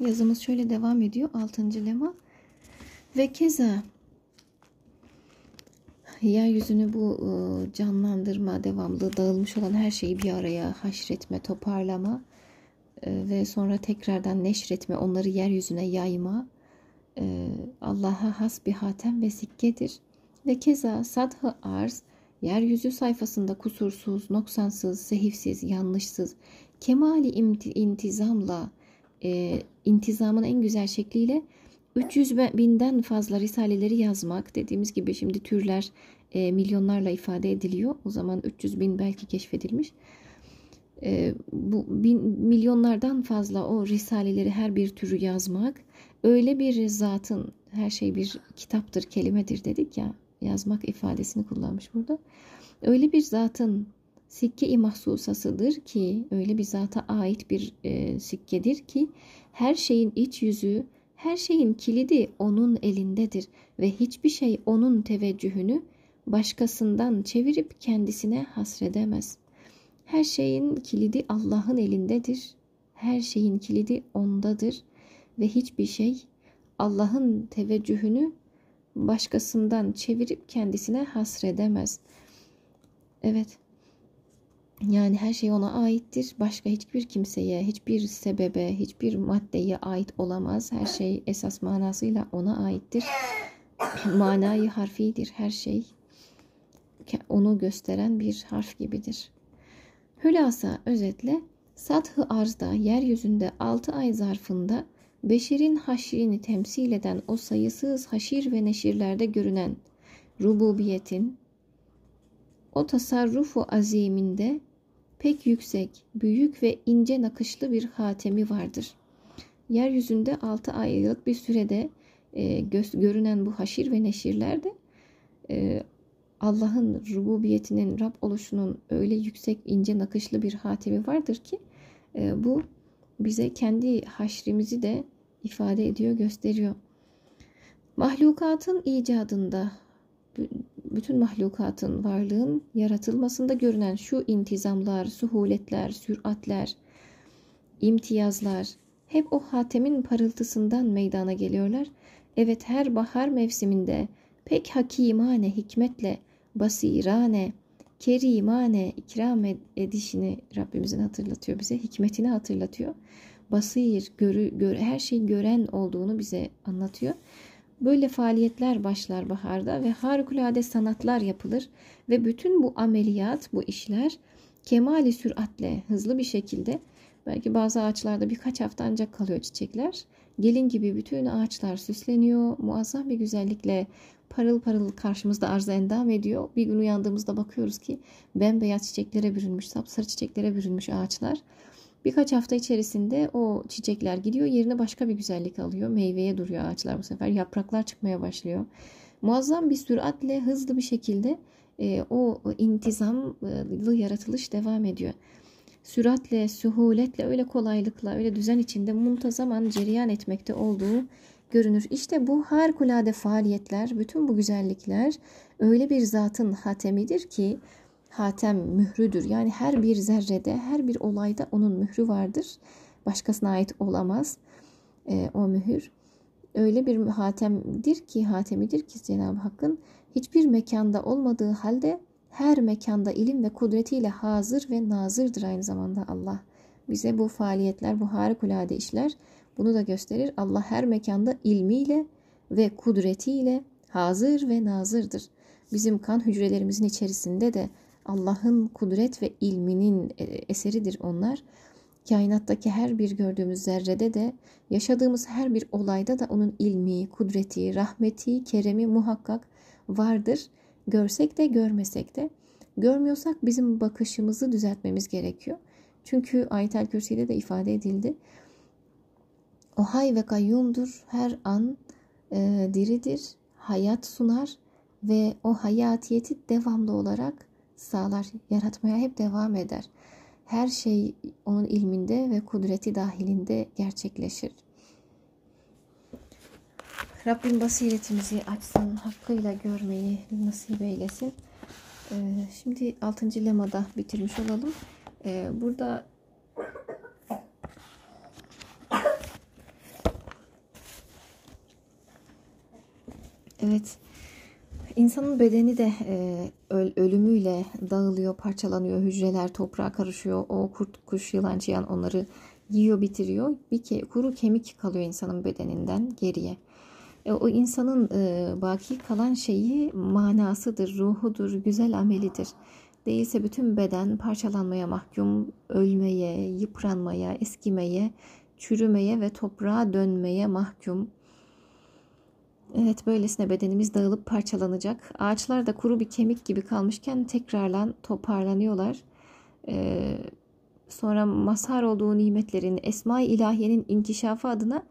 Yazımız şöyle devam ediyor. Altıncı lema. Ve keza yeryüzünü bu e, canlandırma, devamlı dağılmış olan her şeyi bir araya haşretme, toparlama e, ve sonra tekrardan neşretme, onları yeryüzüne yayma e, Allah'a has bir hatem ve sikkedir. Ve keza sadhı arz, yeryüzü sayfasında kusursuz, noksansız, sehifsiz, yanlışsız, kemali intizamla, intizamın en güzel şekliyle 300 binden fazla risaleleri yazmak dediğimiz gibi şimdi türler e, milyonlarla ifade ediliyor. O zaman 300 bin belki keşfedilmiş. E, bu bin, milyonlardan fazla o risaleleri her bir türü yazmak öyle bir zatın her şey bir kitaptır, kelimedir dedik ya yazmak ifadesini kullanmış burada. Öyle bir zatın sikke-i mahsusasıdır ki öyle bir zata ait bir e, sikkedir ki her şeyin iç yüzü her şeyin kilidi onun elindedir ve hiçbir şey onun teveccühünü başkasından çevirip kendisine hasredemez. Her şeyin kilidi Allah'ın elindedir. Her şeyin kilidi ondadır ve hiçbir şey Allah'ın teveccühünü başkasından çevirip kendisine hasredemez. Evet. Yani her şey ona aittir. Başka hiçbir kimseye, hiçbir sebebe, hiçbir maddeye ait olamaz. Her şey esas manasıyla ona aittir. Manayı harfidir her şey. Onu gösteren bir harf gibidir. Hülasa özetle sathı arzda yeryüzünde 6 ay zarfında beşerin haşrini temsil eden o sayısız haşir ve neşirlerde görünen rububiyetin, o tasarrufu aziminde pek yüksek, büyük ve ince nakışlı bir hatemi vardır. Yeryüzünde 6 aylık bir sürede e, göz, görünen bu haşir ve neşirlerde e, Allah'ın rububiyetinin, Rab oluşunun öyle yüksek, ince nakışlı bir hatemi vardır ki e, bu bize kendi haşrimizi de ifade ediyor, gösteriyor. Mahlukatın icadında bütün mahlukatın, varlığın yaratılmasında görünen şu intizamlar, suhuletler, süratler, imtiyazlar hep o hatemin parıltısından meydana geliyorlar. Evet her bahar mevsiminde pek hakimane hikmetle, basirane, kerimane ikram edişini Rabbimizin hatırlatıyor bize. Hikmetini hatırlatıyor. Basir, görü, gör, her şeyi gören olduğunu bize anlatıyor. Böyle faaliyetler başlar baharda ve harikulade sanatlar yapılır ve bütün bu ameliyat, bu işler kemali süratle, hızlı bir şekilde belki bazı ağaçlarda birkaç hafta ancak kalıyor çiçekler. Gelin gibi bütün ağaçlar süsleniyor, muazzam bir güzellikle parıl parıl karşımızda arıza endam ediyor. Bir gün uyandığımızda bakıyoruz ki bembeyaz çiçeklere bürünmüş, sapsarı çiçeklere bürünmüş ağaçlar. Birkaç hafta içerisinde o çiçekler gidiyor yerine başka bir güzellik alıyor. Meyveye duruyor ağaçlar bu sefer. Yapraklar çıkmaya başlıyor. Muazzam bir süratle hızlı bir şekilde e, o intizamlı yaratılış devam ediyor. Süratle, sühuletle, öyle kolaylıkla, öyle düzen içinde muntazaman cereyan etmekte olduğu görünür. İşte bu harikulade faaliyetler, bütün bu güzellikler öyle bir zatın hatemidir ki hatem mührüdür. Yani her bir zerrede, her bir olayda onun mührü vardır. Başkasına ait olamaz e, o mühür. Öyle bir hatemdir ki, hatemidir ki Cenab-ı Hakk'ın hiçbir mekanda olmadığı halde her mekanda ilim ve kudretiyle hazır ve nazırdır aynı zamanda Allah. Bize bu faaliyetler, bu harikulade işler bunu da gösterir. Allah her mekanda ilmiyle ve kudretiyle hazır ve nazırdır. Bizim kan hücrelerimizin içerisinde de Allah'ın kudret ve ilminin e, eseridir onlar. Kainattaki her bir gördüğümüz zerrede de yaşadığımız her bir olayda da onun ilmi, kudreti, rahmeti, keremi muhakkak vardır. Görsek de görmesek de. Görmüyorsak bizim bakışımızı düzeltmemiz gerekiyor. Çünkü Ayet-el Kürsi'de de ifade edildi. O hay ve kayyumdur. Her an e, diridir. Hayat sunar ve o hayatiyeti devamlı olarak sağlar, yaratmaya hep devam eder. Her şey onun ilminde ve kudreti dahilinde gerçekleşir. Rabbim basiretimizi açsın, hakkıyla görmeyi nasip eylesin. Ee, şimdi 6. lemada bitirmiş olalım. Ee, burada Evet. İnsanın bedeni de e, ölümüyle dağılıyor, parçalanıyor, hücreler toprağa karışıyor. O kurt, kuş, yılan, çıyan onları yiyor, bitiriyor. Bir ke kuru kemik kalıyor insanın bedeninden geriye. E, o insanın e, baki kalan şeyi manasıdır, ruhudur, güzel amelidir. Değilse bütün beden parçalanmaya mahkum, ölmeye, yıpranmaya, eskimeye, çürümeye ve toprağa dönmeye mahkum. Evet böylesine bedenimiz dağılıp parçalanacak. Ağaçlar da kuru bir kemik gibi kalmışken tekrarlan toparlanıyorlar. Ee, sonra mazhar olduğu nimetlerin, esma-i ilahiyenin inkişafı adına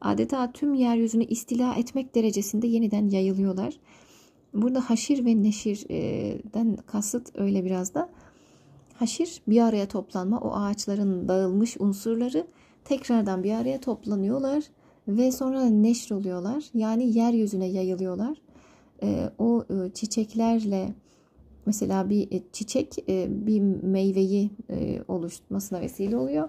adeta tüm yeryüzünü istila etmek derecesinde yeniden yayılıyorlar. Burada haşir ve neşirden kasıt öyle biraz da. Haşir bir araya toplanma, o ağaçların dağılmış unsurları tekrardan bir araya toplanıyorlar ve sonra neşr oluyorlar. Yani yeryüzüne yayılıyorlar. E, o e, çiçeklerle mesela bir e, çiçek e, bir meyveyi oluşturmasına vesile oluyor.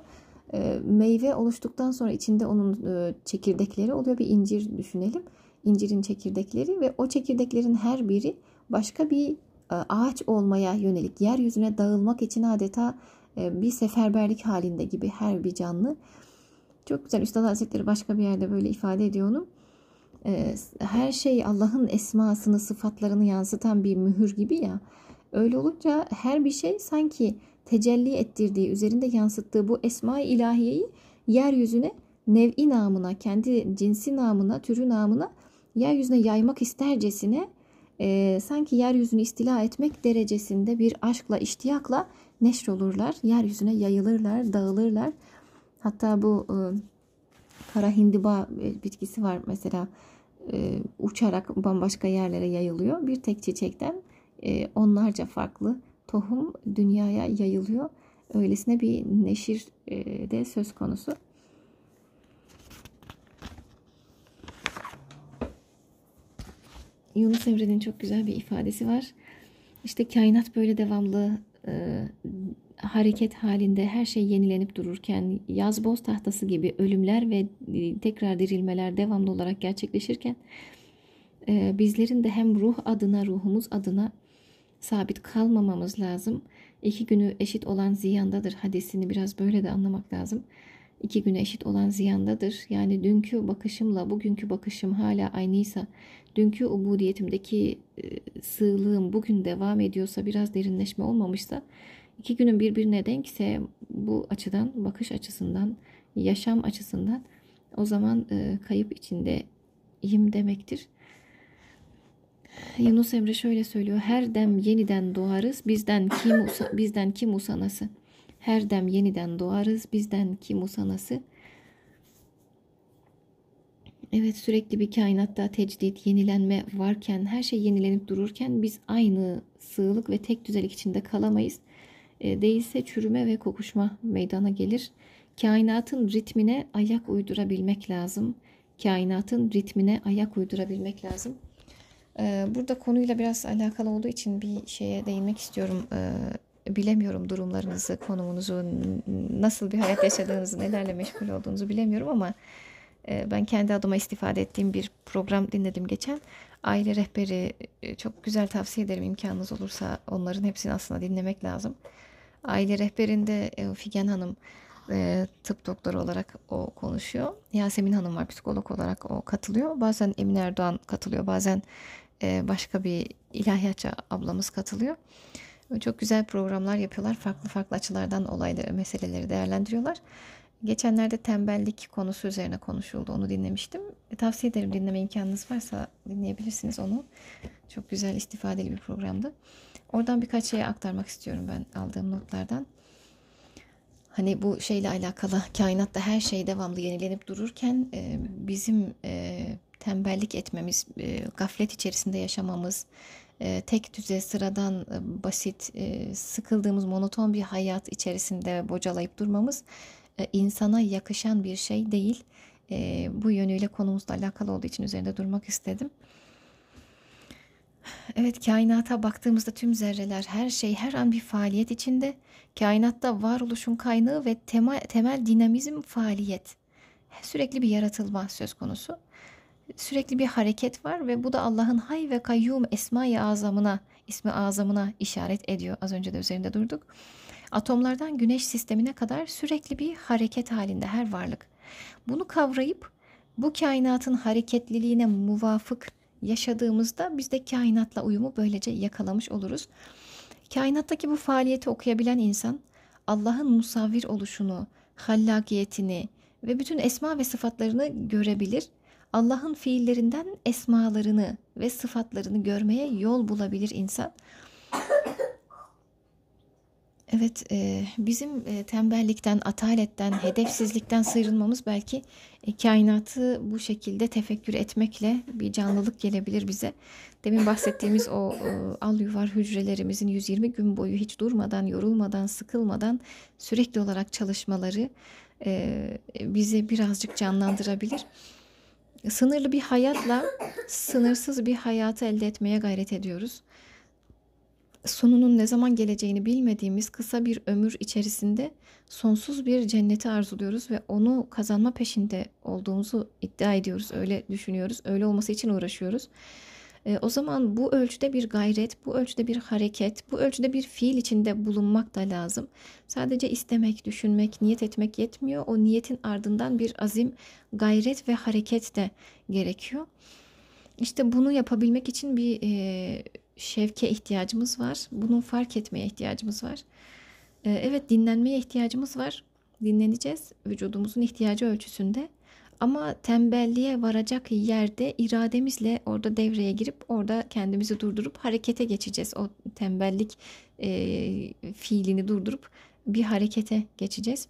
Meyve oluştuktan sonra içinde onun çekirdekleri oluyor. Bir incir düşünelim. İncirin çekirdekleri ve o çekirdeklerin her biri başka bir ağaç olmaya yönelik yeryüzüne dağılmak için adeta bir seferberlik halinde gibi her bir canlı. Çok güzel Üstad Hazretleri başka bir yerde böyle ifade ediyor onu. Ee, her şey Allah'ın esmasını, sıfatlarını yansıtan bir mühür gibi ya. Öyle olunca her bir şey sanki tecelli ettirdiği, üzerinde yansıttığı bu esma-i ilahiyeyi yeryüzüne nev'i namına, kendi cinsi namına, türü namına yeryüzüne yaymak istercesine e, sanki yeryüzünü istila etmek derecesinde bir aşkla, iştiyakla neşrolurlar. Yeryüzüne yayılırlar, dağılırlar. Hatta bu e, kara hindiba e, bitkisi var mesela e, uçarak bambaşka yerlere yayılıyor. Bir tek çiçekten e, onlarca farklı tohum dünyaya yayılıyor. Öylesine bir neşir e, de söz konusu. Yunus Emre'nin çok güzel bir ifadesi var. İşte kainat böyle devamlı e, hareket halinde her şey yenilenip dururken, yaz boz tahtası gibi ölümler ve e, tekrar dirilmeler devamlı olarak gerçekleşirken e, bizlerin de hem ruh adına, ruhumuz adına sabit kalmamamız lazım. İki günü eşit olan ziyandadır hadisini biraz böyle de anlamak lazım. İki günü eşit olan ziyandadır. Yani dünkü bakışımla bugünkü bakışım hala aynıysa, dünkü ubudiyetimdeki e, sığlığım bugün devam ediyorsa, biraz derinleşme olmamışsa, iki günün birbirine denkse bu açıdan, bakış açısından, yaşam açısından o zaman e, kayıp içindeyim demektir. Yunus Emre şöyle söylüyor. Her dem yeniden doğarız. Bizden kim usa, bizden kim usanası? Her dem yeniden doğarız. Bizden kim usanası? Evet sürekli bir kainatta tecdit, yenilenme varken, her şey yenilenip dururken biz aynı sığlık ve tek düzelik içinde kalamayız. E, değilse çürüme ve kokuşma meydana gelir. Kainatın ritmine ayak uydurabilmek lazım. Kainatın ritmine ayak uydurabilmek lazım. E, burada konuyla biraz alakalı olduğu için bir şeye değinmek istiyorum. E, bilemiyorum durumlarınızı, konumunuzu, nasıl bir hayat yaşadığınızı, nelerle meşgul olduğunuzu bilemiyorum ama ben kendi adıma istifade ettiğim bir program dinledim geçen. Aile rehberi çok güzel tavsiye ederim imkanınız olursa onların hepsini aslında dinlemek lazım. Aile rehberinde e, Figen Hanım e, tıp doktoru olarak o konuşuyor. Yasemin Hanım var psikolog olarak o katılıyor. Bazen Emine Erdoğan katılıyor. Bazen e, başka bir ilahiyatçı ablamız katılıyor. Çok güzel programlar yapıyorlar. Farklı farklı açılardan olayları, meseleleri değerlendiriyorlar. Geçenlerde tembellik konusu üzerine konuşuldu. Onu dinlemiştim. Tavsiye ederim dinleme imkanınız varsa dinleyebilirsiniz onu. Çok güzel istifadeli bir programdı. Oradan birkaç şey aktarmak istiyorum ben aldığım notlardan. Hani bu şeyle alakalı kainatta her şey devamlı yenilenip dururken e, bizim e, tembellik etmemiz, e, gaflet içerisinde yaşamamız, e, tek düze sıradan e, basit, e, sıkıldığımız monoton bir hayat içerisinde bocalayıp durmamız e, insana yakışan bir şey değil. e, bu yönüyle konumuzla alakalı olduğu için üzerinde durmak istedim. Evet kainata baktığımızda tüm zerreler, her şey, her an bir faaliyet içinde. Kainatta varoluşun kaynağı ve temel, temel dinamizm faaliyet. Sürekli bir yaratılma söz konusu. Sürekli bir hareket var ve bu da Allah'ın hay ve kayyum esma-i azamına, ismi azamına işaret ediyor. Az önce de üzerinde durduk. Atomlardan güneş sistemine kadar sürekli bir hareket halinde her varlık. Bunu kavrayıp bu kainatın hareketliliğine muvafık yaşadığımızda biz de kainatla uyumu böylece yakalamış oluruz. Kainattaki bu faaliyeti okuyabilen insan Allah'ın musavvir oluşunu, hallakiyetini ve bütün esma ve sıfatlarını görebilir. Allah'ın fiillerinden esmalarını ve sıfatlarını görmeye yol bulabilir insan. Evet, e, bizim e, tembellikten, ataletten, hedefsizlikten sıyrılmamız belki e, kainatı bu şekilde tefekkür etmekle bir canlılık gelebilir bize. Demin bahsettiğimiz o e, al yuvar hücrelerimizin 120 gün boyu hiç durmadan, yorulmadan, sıkılmadan sürekli olarak çalışmaları e, bizi birazcık canlandırabilir. Sınırlı bir hayatla sınırsız bir hayatı elde etmeye gayret ediyoruz sonunun ne zaman geleceğini bilmediğimiz kısa bir ömür içerisinde sonsuz bir cenneti arzuluyoruz ve onu kazanma peşinde olduğumuzu iddia ediyoruz. Öyle düşünüyoruz. Öyle olması için uğraşıyoruz. E, o zaman bu ölçüde bir gayret, bu ölçüde bir hareket, bu ölçüde bir fiil içinde bulunmak da lazım. Sadece istemek, düşünmek, niyet etmek yetmiyor. O niyetin ardından bir azim, gayret ve hareket de gerekiyor. İşte bunu yapabilmek için bir e, şevke ihtiyacımız var. Bunu fark etmeye ihtiyacımız var. Ee, evet dinlenmeye ihtiyacımız var. Dinleneceğiz vücudumuzun ihtiyacı ölçüsünde. Ama tembelliğe varacak yerde irademizle orada devreye girip orada kendimizi durdurup harekete geçeceğiz. O tembellik e, fiilini durdurup bir harekete geçeceğiz.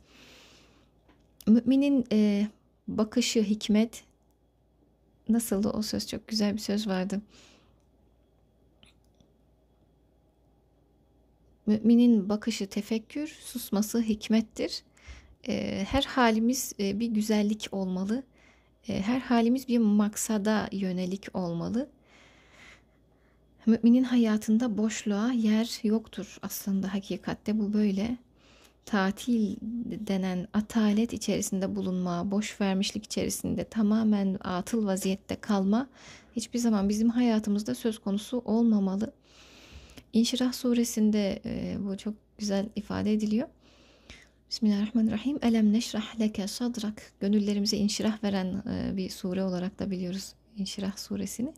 Müminin e, bakışı hikmet nasıldı o söz çok güzel bir söz vardı. Müminin bakışı tefekkür, susması hikmettir. Ee, her halimiz e, bir güzellik olmalı. Ee, her halimiz bir maksada yönelik olmalı. Müminin hayatında boşluğa yer yoktur aslında hakikatte bu böyle. Tatil denen atalet içerisinde bulunma, boş vermişlik içerisinde tamamen atıl vaziyette kalma hiçbir zaman bizim hayatımızda söz konusu olmamalı. İnşirah suresinde bu çok güzel ifade ediliyor. Bismillahirrahmanirrahim. Elem neşrah leke sadrak. Gönüllerimize inşirah veren bir sure olarak da biliyoruz İnşirah suresini.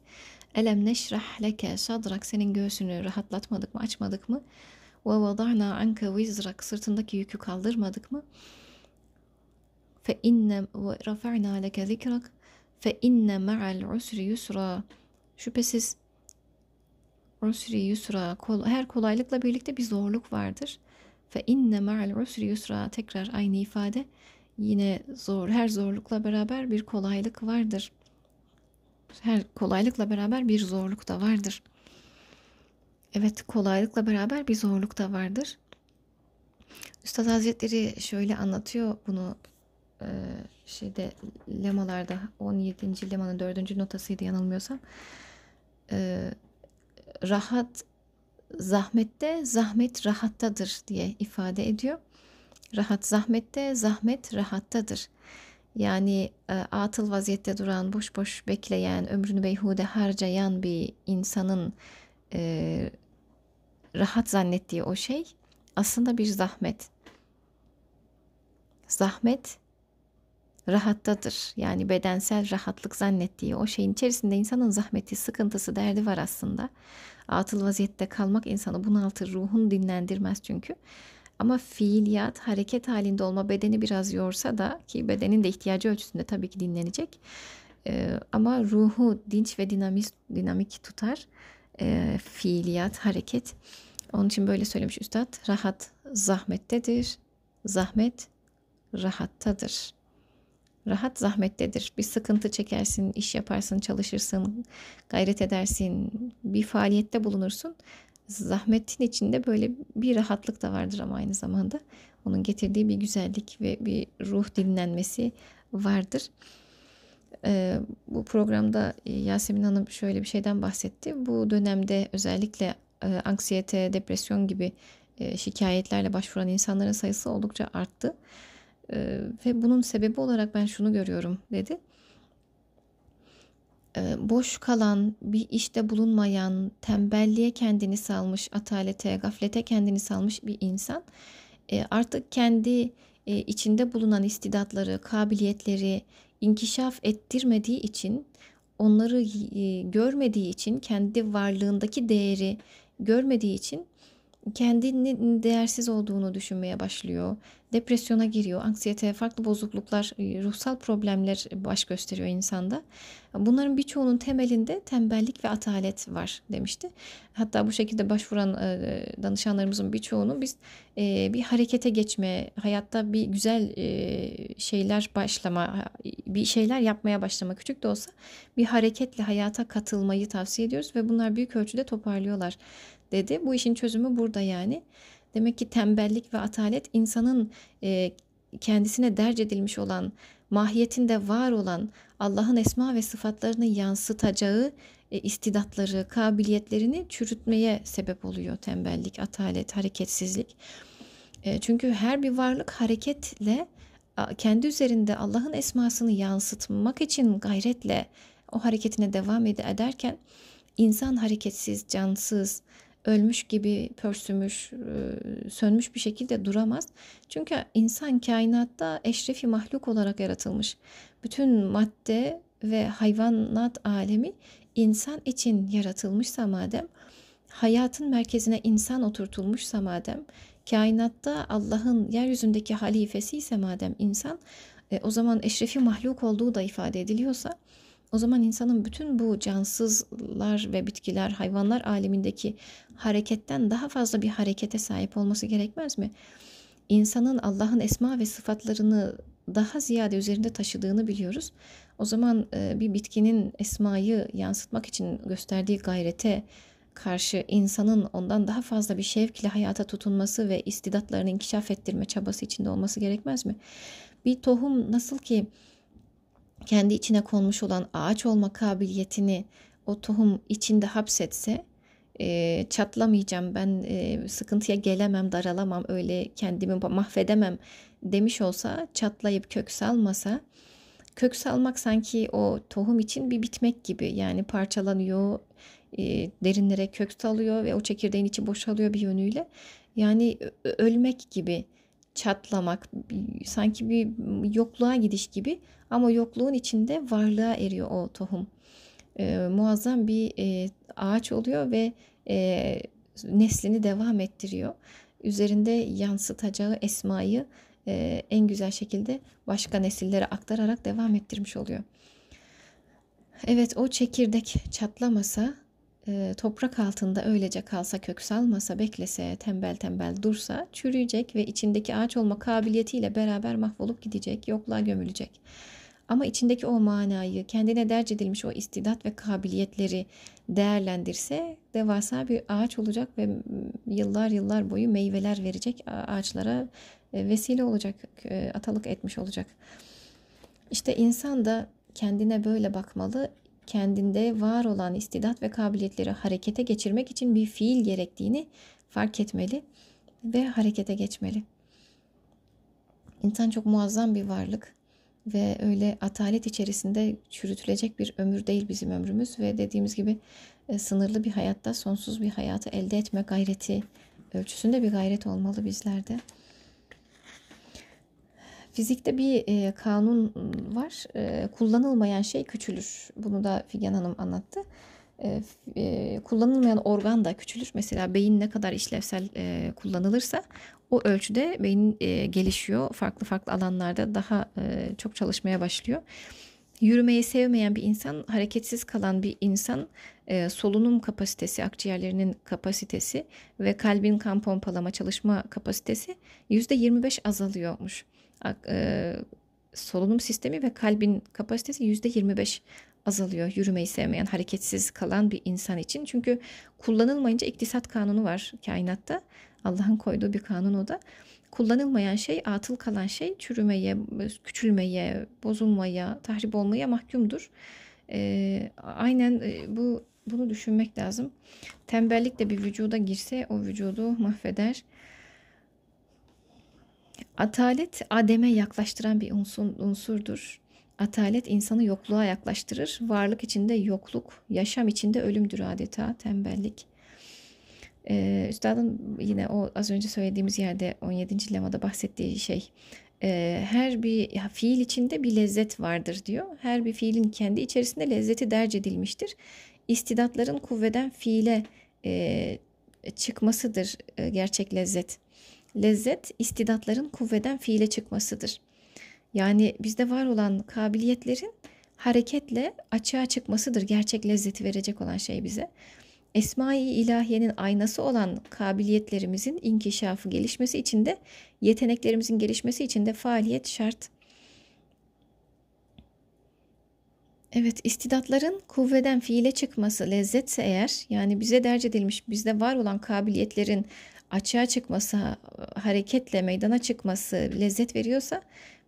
Elem neşrah leke sadrak. Senin göğsünü rahatlatmadık mı, açmadık mı? Ve vada'na anke vizrak. Sırtındaki yükü kaldırmadık mı? Fe inne ve rafa'na leke zikrak. Fe inne ma'al usri yusra. Şüphesiz usri yusra kol, her kolaylıkla birlikte bir zorluk vardır. Fe inne ma'al usri yusra tekrar aynı ifade. Yine zor her zorlukla beraber bir kolaylık vardır. Her kolaylıkla beraber bir zorluk da vardır. Evet kolaylıkla beraber bir zorluk da vardır. Üstad Hazretleri şöyle anlatıyor bunu e, şeyde lemalarda 17. lemanın 4. notasıydı yanılmıyorsam. E, rahat zahmette, zahmet rahattadır diye ifade ediyor. Rahat zahmette, zahmet rahattadır. Yani e, atıl vaziyette duran, boş boş bekleyen, ömrünü beyhude harcayan bir insanın e, rahat zannettiği o şey aslında bir zahmet. Zahmet rahattadır. Yani bedensel rahatlık zannettiği o şeyin içerisinde insanın zahmeti, sıkıntısı, derdi var aslında. Atıl vaziyette kalmak insanı bunaltır, ruhun dinlendirmez çünkü. Ama fiiliyat, hareket halinde olma bedeni biraz yorsa da ki bedenin de ihtiyacı ölçüsünde tabii ki dinlenecek. Ee, ama ruhu dinç ve dinamik, dinamik tutar. Ee, fiiliyat, hareket. Onun için böyle söylemiş üstad. Rahat zahmettedir. Zahmet rahattadır. Rahat zahmettedir. Bir sıkıntı çekersin, iş yaparsın, çalışırsın, gayret edersin, bir faaliyette bulunursun. Zahmetin içinde böyle bir rahatlık da vardır ama aynı zamanda onun getirdiği bir güzellik ve bir ruh dinlenmesi vardır. E, bu programda Yasemin Hanım şöyle bir şeyden bahsetti. Bu dönemde özellikle e, anksiyete, depresyon gibi e, şikayetlerle başvuran insanların sayısı oldukça arttı. E, ve bunun sebebi olarak ben şunu görüyorum dedi. E, boş kalan, bir işte bulunmayan, tembelliğe kendini salmış, atalete, gaflete kendini salmış bir insan e, artık kendi e, içinde bulunan istidatları, kabiliyetleri inkişaf ettirmediği için, onları e, görmediği için, kendi varlığındaki değeri görmediği için kendinin değersiz olduğunu düşünmeye başlıyor. Depresyona giriyor, anksiyete, farklı bozukluklar, e, ruhsal problemler baş gösteriyor insanda. Bunların birçoğunun temelinde tembellik ve atalet var demişti. Hatta bu şekilde başvuran e, danışanlarımızın birçoğunu biz e, bir harekete geçme, hayatta bir güzel şeyler başlama, bir şeyler yapmaya başlama küçük de olsa bir hareketle hayata katılmayı tavsiye ediyoruz ve bunlar büyük ölçüde toparlıyorlar dedi. Bu işin çözümü burada yani. Demek ki tembellik ve atalet insanın e, kendisine derc edilmiş olan, mahiyetinde var olan Allah'ın esma ve sıfatlarını yansıtacağı e, istidatları, kabiliyetlerini çürütmeye sebep oluyor tembellik, atalet, hareketsizlik. E, çünkü her bir varlık hareketle kendi üzerinde Allah'ın esmasını yansıtmak için gayretle o hareketine devam ederken insan hareketsiz, cansız, ölmüş gibi pörsümüş, e, sönmüş bir şekilde duramaz. Çünkü insan kainatta eşrefi mahluk olarak yaratılmış. Bütün madde ve hayvanat alemi insan için yaratılmışsa madem, hayatın merkezine insan oturtulmuşsa madem, kainatta Allah'ın yeryüzündeki halifesi ise madem insan, e, o zaman eşrefi mahluk olduğu da ifade ediliyorsa, o zaman insanın bütün bu cansızlar ve bitkiler, hayvanlar alemindeki hareketten daha fazla bir harekete sahip olması gerekmez mi? İnsanın Allah'ın esma ve sıfatlarını daha ziyade üzerinde taşıdığını biliyoruz. O zaman e, bir bitkinin esmayı yansıtmak için gösterdiği gayrete karşı insanın ondan daha fazla bir şevkle hayata tutunması ve istidatlarını inkişaf ettirme çabası içinde olması gerekmez mi? Bir tohum nasıl ki kendi içine konmuş olan ağaç olma kabiliyetini o tohum içinde hapsetse e, çatlamayacağım ben e, sıkıntıya gelemem daralamam öyle kendimi mahvedemem demiş olsa çatlayıp kök salmasa kök salmak sanki o tohum için bir bitmek gibi. Yani parçalanıyor e, derinlere kök salıyor ve o çekirdeğin içi boşalıyor bir yönüyle. Yani ölmek gibi çatlamak sanki bir yokluğa gidiş gibi ama yokluğun içinde varlığa eriyor o tohum. E, muazzam bir e, ağaç oluyor ve e, neslini devam ettiriyor. Üzerinde yansıtacağı esmayı e, en güzel şekilde başka nesillere aktararak devam ettirmiş oluyor. Evet o çekirdek çatlamasa e, toprak altında öylece kalsa kök salmasa beklese tembel tembel dursa çürüyecek ve içindeki ağaç olma kabiliyetiyle beraber mahvolup gidecek yokluğa gömülecek. Ama içindeki o manayı, kendine derc edilmiş o istidat ve kabiliyetleri değerlendirse devasa bir ağaç olacak ve yıllar yıllar boyu meyveler verecek ağaçlara e, vesile olacak, e, atalık etmiş olacak. İşte insan da kendine böyle bakmalı. Kendinde var olan istidat ve kabiliyetleri harekete geçirmek için bir fiil gerektiğini fark etmeli ve harekete geçmeli. İnsan çok muazzam bir varlık ve öyle atalet içerisinde çürütülecek bir ömür değil bizim ömrümüz ve dediğimiz gibi e, sınırlı bir hayatta sonsuz bir hayatı elde etme gayreti ölçüsünde bir gayret olmalı bizlerde. Fizikte bir e, kanun var. E, kullanılmayan şey küçülür. Bunu da Figen Hanım anlattı. E, e, kullanılmayan organ da küçülür. Mesela beyin ne kadar işlevsel e, kullanılırsa o ölçüde beyin gelişiyor. Farklı farklı alanlarda daha çok çalışmaya başlıyor. Yürümeyi sevmeyen bir insan, hareketsiz kalan bir insan solunum kapasitesi, akciğerlerinin kapasitesi ve kalbin kan pompalama çalışma kapasitesi %25 azalıyormuş. Solunum sistemi ve kalbin kapasitesi %25 azalıyor yürümeyi sevmeyen, hareketsiz kalan bir insan için. Çünkü kullanılmayınca iktisat kanunu var kainatta. Allah'ın koyduğu bir kanun o da. kullanılmayan şey, atıl kalan şey çürümeye, küçülmeye, bozulmaya, tahrip olmaya mahkumdur. E, aynen bu bunu düşünmek lazım. Tembellik de bir vücuda girse o vücudu mahveder. Atalet ademe yaklaştıran bir unsur, unsurdur. Atalet insanı yokluğa yaklaştırır. Varlık içinde yokluk, yaşam içinde ölümdür adeta tembellik. Ee, Üstadın yine o az önce söylediğimiz yerde 17. lemada bahsettiği şey e, her bir fiil içinde bir lezzet vardır diyor. Her bir fiilin kendi içerisinde lezzeti derc edilmiştir. İstidatların kuvveden fiile e, çıkmasıdır e, gerçek lezzet. Lezzet istidatların kuvveden fiile çıkmasıdır. Yani bizde var olan kabiliyetlerin hareketle açığa çıkmasıdır gerçek lezzeti verecek olan şey bize. Esma-i ilahiyenin aynası olan kabiliyetlerimizin inkişafı, gelişmesi için de yeteneklerimizin gelişmesi için de faaliyet şart. Evet, istidatların kuvveden fiile çıkması lezzetse eğer, yani bize derc edilmiş, bizde var olan kabiliyetlerin açığa çıkması, hareketle meydana çıkması lezzet veriyorsa,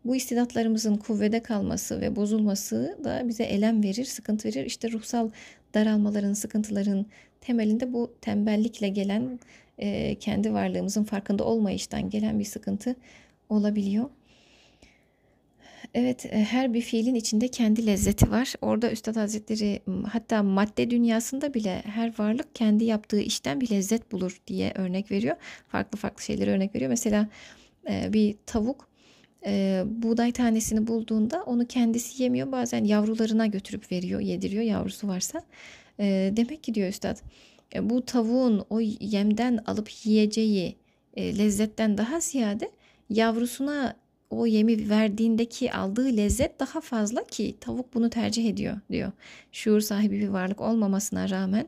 bu istidatlarımızın kuvvede kalması ve bozulması da bize elem verir, sıkıntı verir. İşte ruhsal daralmaların, sıkıntıların temelinde bu tembellikle gelen, e, kendi varlığımızın farkında olmayıştan gelen bir sıkıntı olabiliyor. Evet, e, her bir fiilin içinde kendi lezzeti var. Orada Üstad Hazretleri hatta madde dünyasında bile her varlık kendi yaptığı işten bir lezzet bulur diye örnek veriyor. Farklı farklı şeyleri örnek veriyor. Mesela e, bir tavuk e, buğday tanesini bulduğunda onu kendisi yemiyor. Bazen yavrularına götürüp veriyor, yediriyor yavrusu varsa. Demek ki diyor Üstad bu tavuğun o yemden alıp yiyeceği lezzetten daha ziyade yavrusuna o yemi verdiğindeki aldığı lezzet daha fazla ki tavuk bunu tercih ediyor diyor. Şuur sahibi bir varlık olmamasına rağmen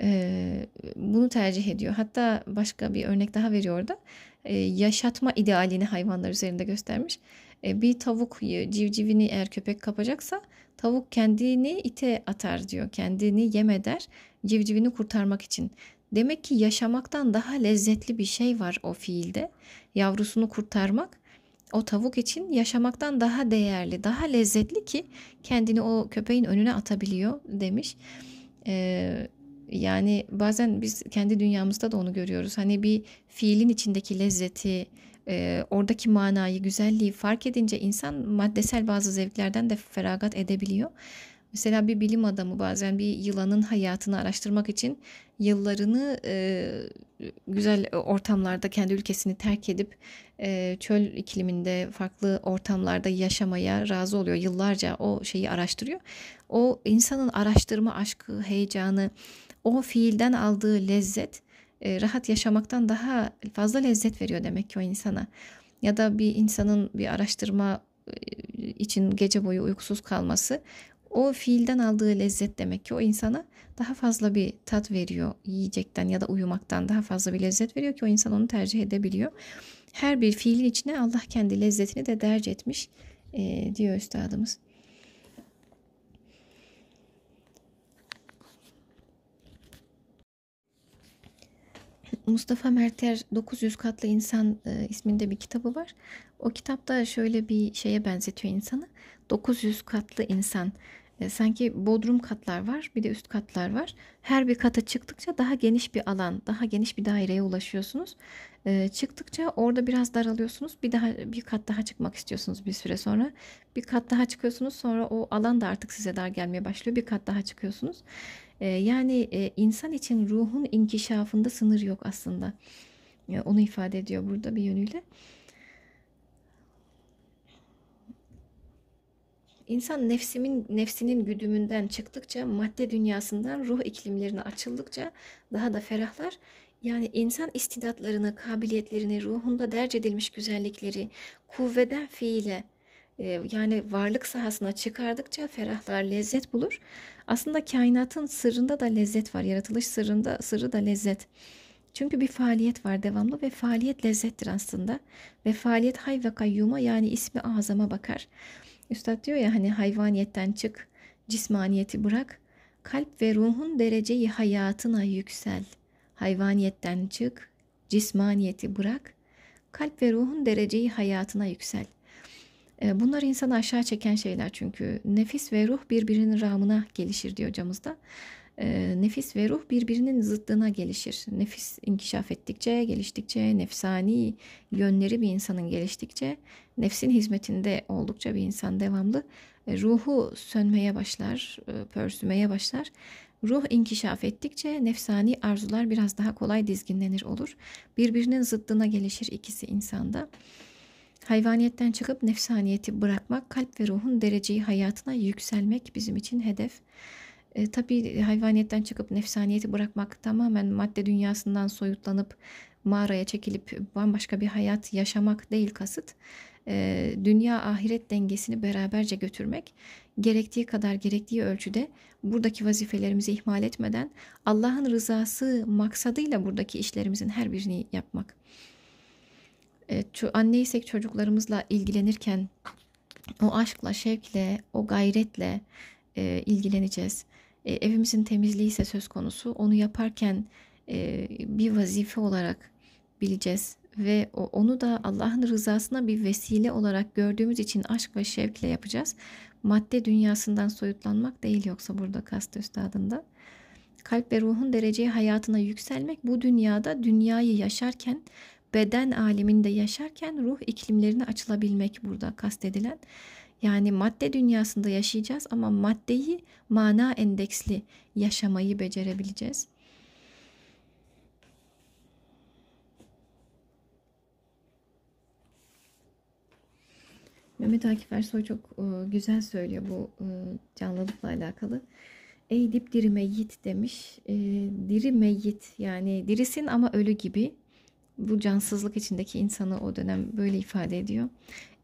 e, bunu tercih ediyor. Hatta başka bir örnek daha veriyor orada. E, yaşatma idealini hayvanlar üzerinde göstermiş. E, bir tavuk civcivini eğer köpek kapacaksa tavuk kendini ite atar diyor. Kendini yem eder civcivini kurtarmak için. Demek ki yaşamaktan daha lezzetli bir şey var o fiilde. Yavrusunu kurtarmak o tavuk için yaşamaktan daha değerli, daha lezzetli ki kendini o köpeğin önüne atabiliyor demiş. Ee, yani bazen biz kendi dünyamızda da onu görüyoruz. Hani bir fiilin içindeki lezzeti, e, oradaki manayı, güzelliği fark edince insan maddesel bazı zevklerden de feragat edebiliyor. Mesela bir bilim adamı bazen bir yılanın hayatını araştırmak için yıllarını e, güzel ortamlarda kendi ülkesini terk edip e, çöl ikliminde farklı ortamlarda yaşamaya razı oluyor. Yıllarca o şeyi araştırıyor. O insanın araştırma aşkı, heyecanı, o fiilden aldığı lezzet e, rahat yaşamaktan daha fazla lezzet veriyor demek ki o insana. Ya da bir insanın bir araştırma e, için gece boyu uykusuz kalması o fiilden aldığı lezzet demek ki o insana daha fazla bir tat veriyor yiyecekten ya da uyumaktan daha fazla bir lezzet veriyor ki o insan onu tercih edebiliyor. Her bir fiilin içine Allah kendi lezzetini de derc etmiş e, diyor üstadımız. Mustafa Merter 900 katlı insan e, isminde bir kitabı var. O kitapta şöyle bir şeye benzetiyor insanı. 900 katlı insan. E, sanki bodrum katlar var, bir de üst katlar var. Her bir kata çıktıkça daha geniş bir alan, daha geniş bir daireye ulaşıyorsunuz. E, çıktıkça orada biraz daralıyorsunuz. Bir daha bir kat daha çıkmak istiyorsunuz bir süre sonra. Bir kat daha çıkıyorsunuz. Sonra o alan da artık size dar gelmeye başlıyor. Bir kat daha çıkıyorsunuz. E, yani e, insan için ruhun inkişafında sınır yok aslında. E, onu ifade ediyor burada bir yönüyle. İnsan nefsimin nefsinin güdümünden çıktıkça, madde dünyasından ruh iklimlerine açıldıkça daha da ferahlar. Yani insan istidatlarını, kabiliyetlerini, ruhunda derc edilmiş güzellikleri kuvveden fiile yani varlık sahasına çıkardıkça ferahlar, lezzet bulur. Aslında kainatın sırrında da lezzet var. Yaratılış sırrında sırrı da lezzet. Çünkü bir faaliyet var devamlı ve faaliyet lezzettir aslında. Ve faaliyet hay ve kayyuma yani ismi azama bakar. Üstad diyor ya hani hayvaniyetten çık, cismaniyeti bırak, kalp ve ruhun dereceyi hayatına yüksel. Hayvaniyetten çık, cismaniyeti bırak, kalp ve ruhun dereceyi hayatına yüksel. E, bunlar insanı aşağı çeken şeyler çünkü nefis ve ruh birbirinin ramına gelişir diyor hocamızda. E, nefis ve ruh birbirinin zıttına gelişir. Nefis inkişaf ettikçe, geliştikçe, nefsani yönleri bir insanın geliştikçe, nefsin hizmetinde oldukça bir insan devamlı e, ruhu sönmeye başlar, pörsümeye başlar. Ruh inkişaf ettikçe nefsani arzular biraz daha kolay dizginlenir olur. Birbirinin zıddına gelişir ikisi insanda. Hayvaniyetten çıkıp nefsaniyeti bırakmak, kalp ve ruhun dereceyi hayatına yükselmek bizim için hedef. E, tabii hayvaniyetten çıkıp nefsaniyeti bırakmak tamamen madde dünyasından soyutlanıp mağaraya çekilip bambaşka bir hayat yaşamak değil kasıt. E, dünya ahiret dengesini beraberce götürmek, gerektiği kadar gerektiği ölçüde buradaki vazifelerimizi ihmal etmeden Allah'ın rızası maksadıyla buradaki işlerimizin her birini yapmak. E, anneysek çocuklarımızla ilgilenirken o aşkla, şevkle, o gayretle e, ilgileneceğiz. E, evimizin temizliği ise söz konusu onu yaparken e, bir vazife olarak bileceğiz ve onu da Allah'ın rızasına bir vesile olarak gördüğümüz için aşk ve şevkle yapacağız. Madde dünyasından soyutlanmak değil yoksa burada kast üstadında. Kalp ve ruhun dereceyi hayatına yükselmek bu dünyada dünyayı yaşarken beden aleminde yaşarken ruh iklimlerine açılabilmek burada kastedilen. Yani madde dünyasında yaşayacağız ama maddeyi mana endeksli yaşamayı becerebileceğiz. Mehmet Akif Ersoy çok e, güzel söylüyor bu e, canlılıkla alakalı. Ey dip diri meyyit demiş. E, diri meyyit yani dirisin ama ölü gibi. Bu cansızlık içindeki insanı o dönem böyle ifade ediyor.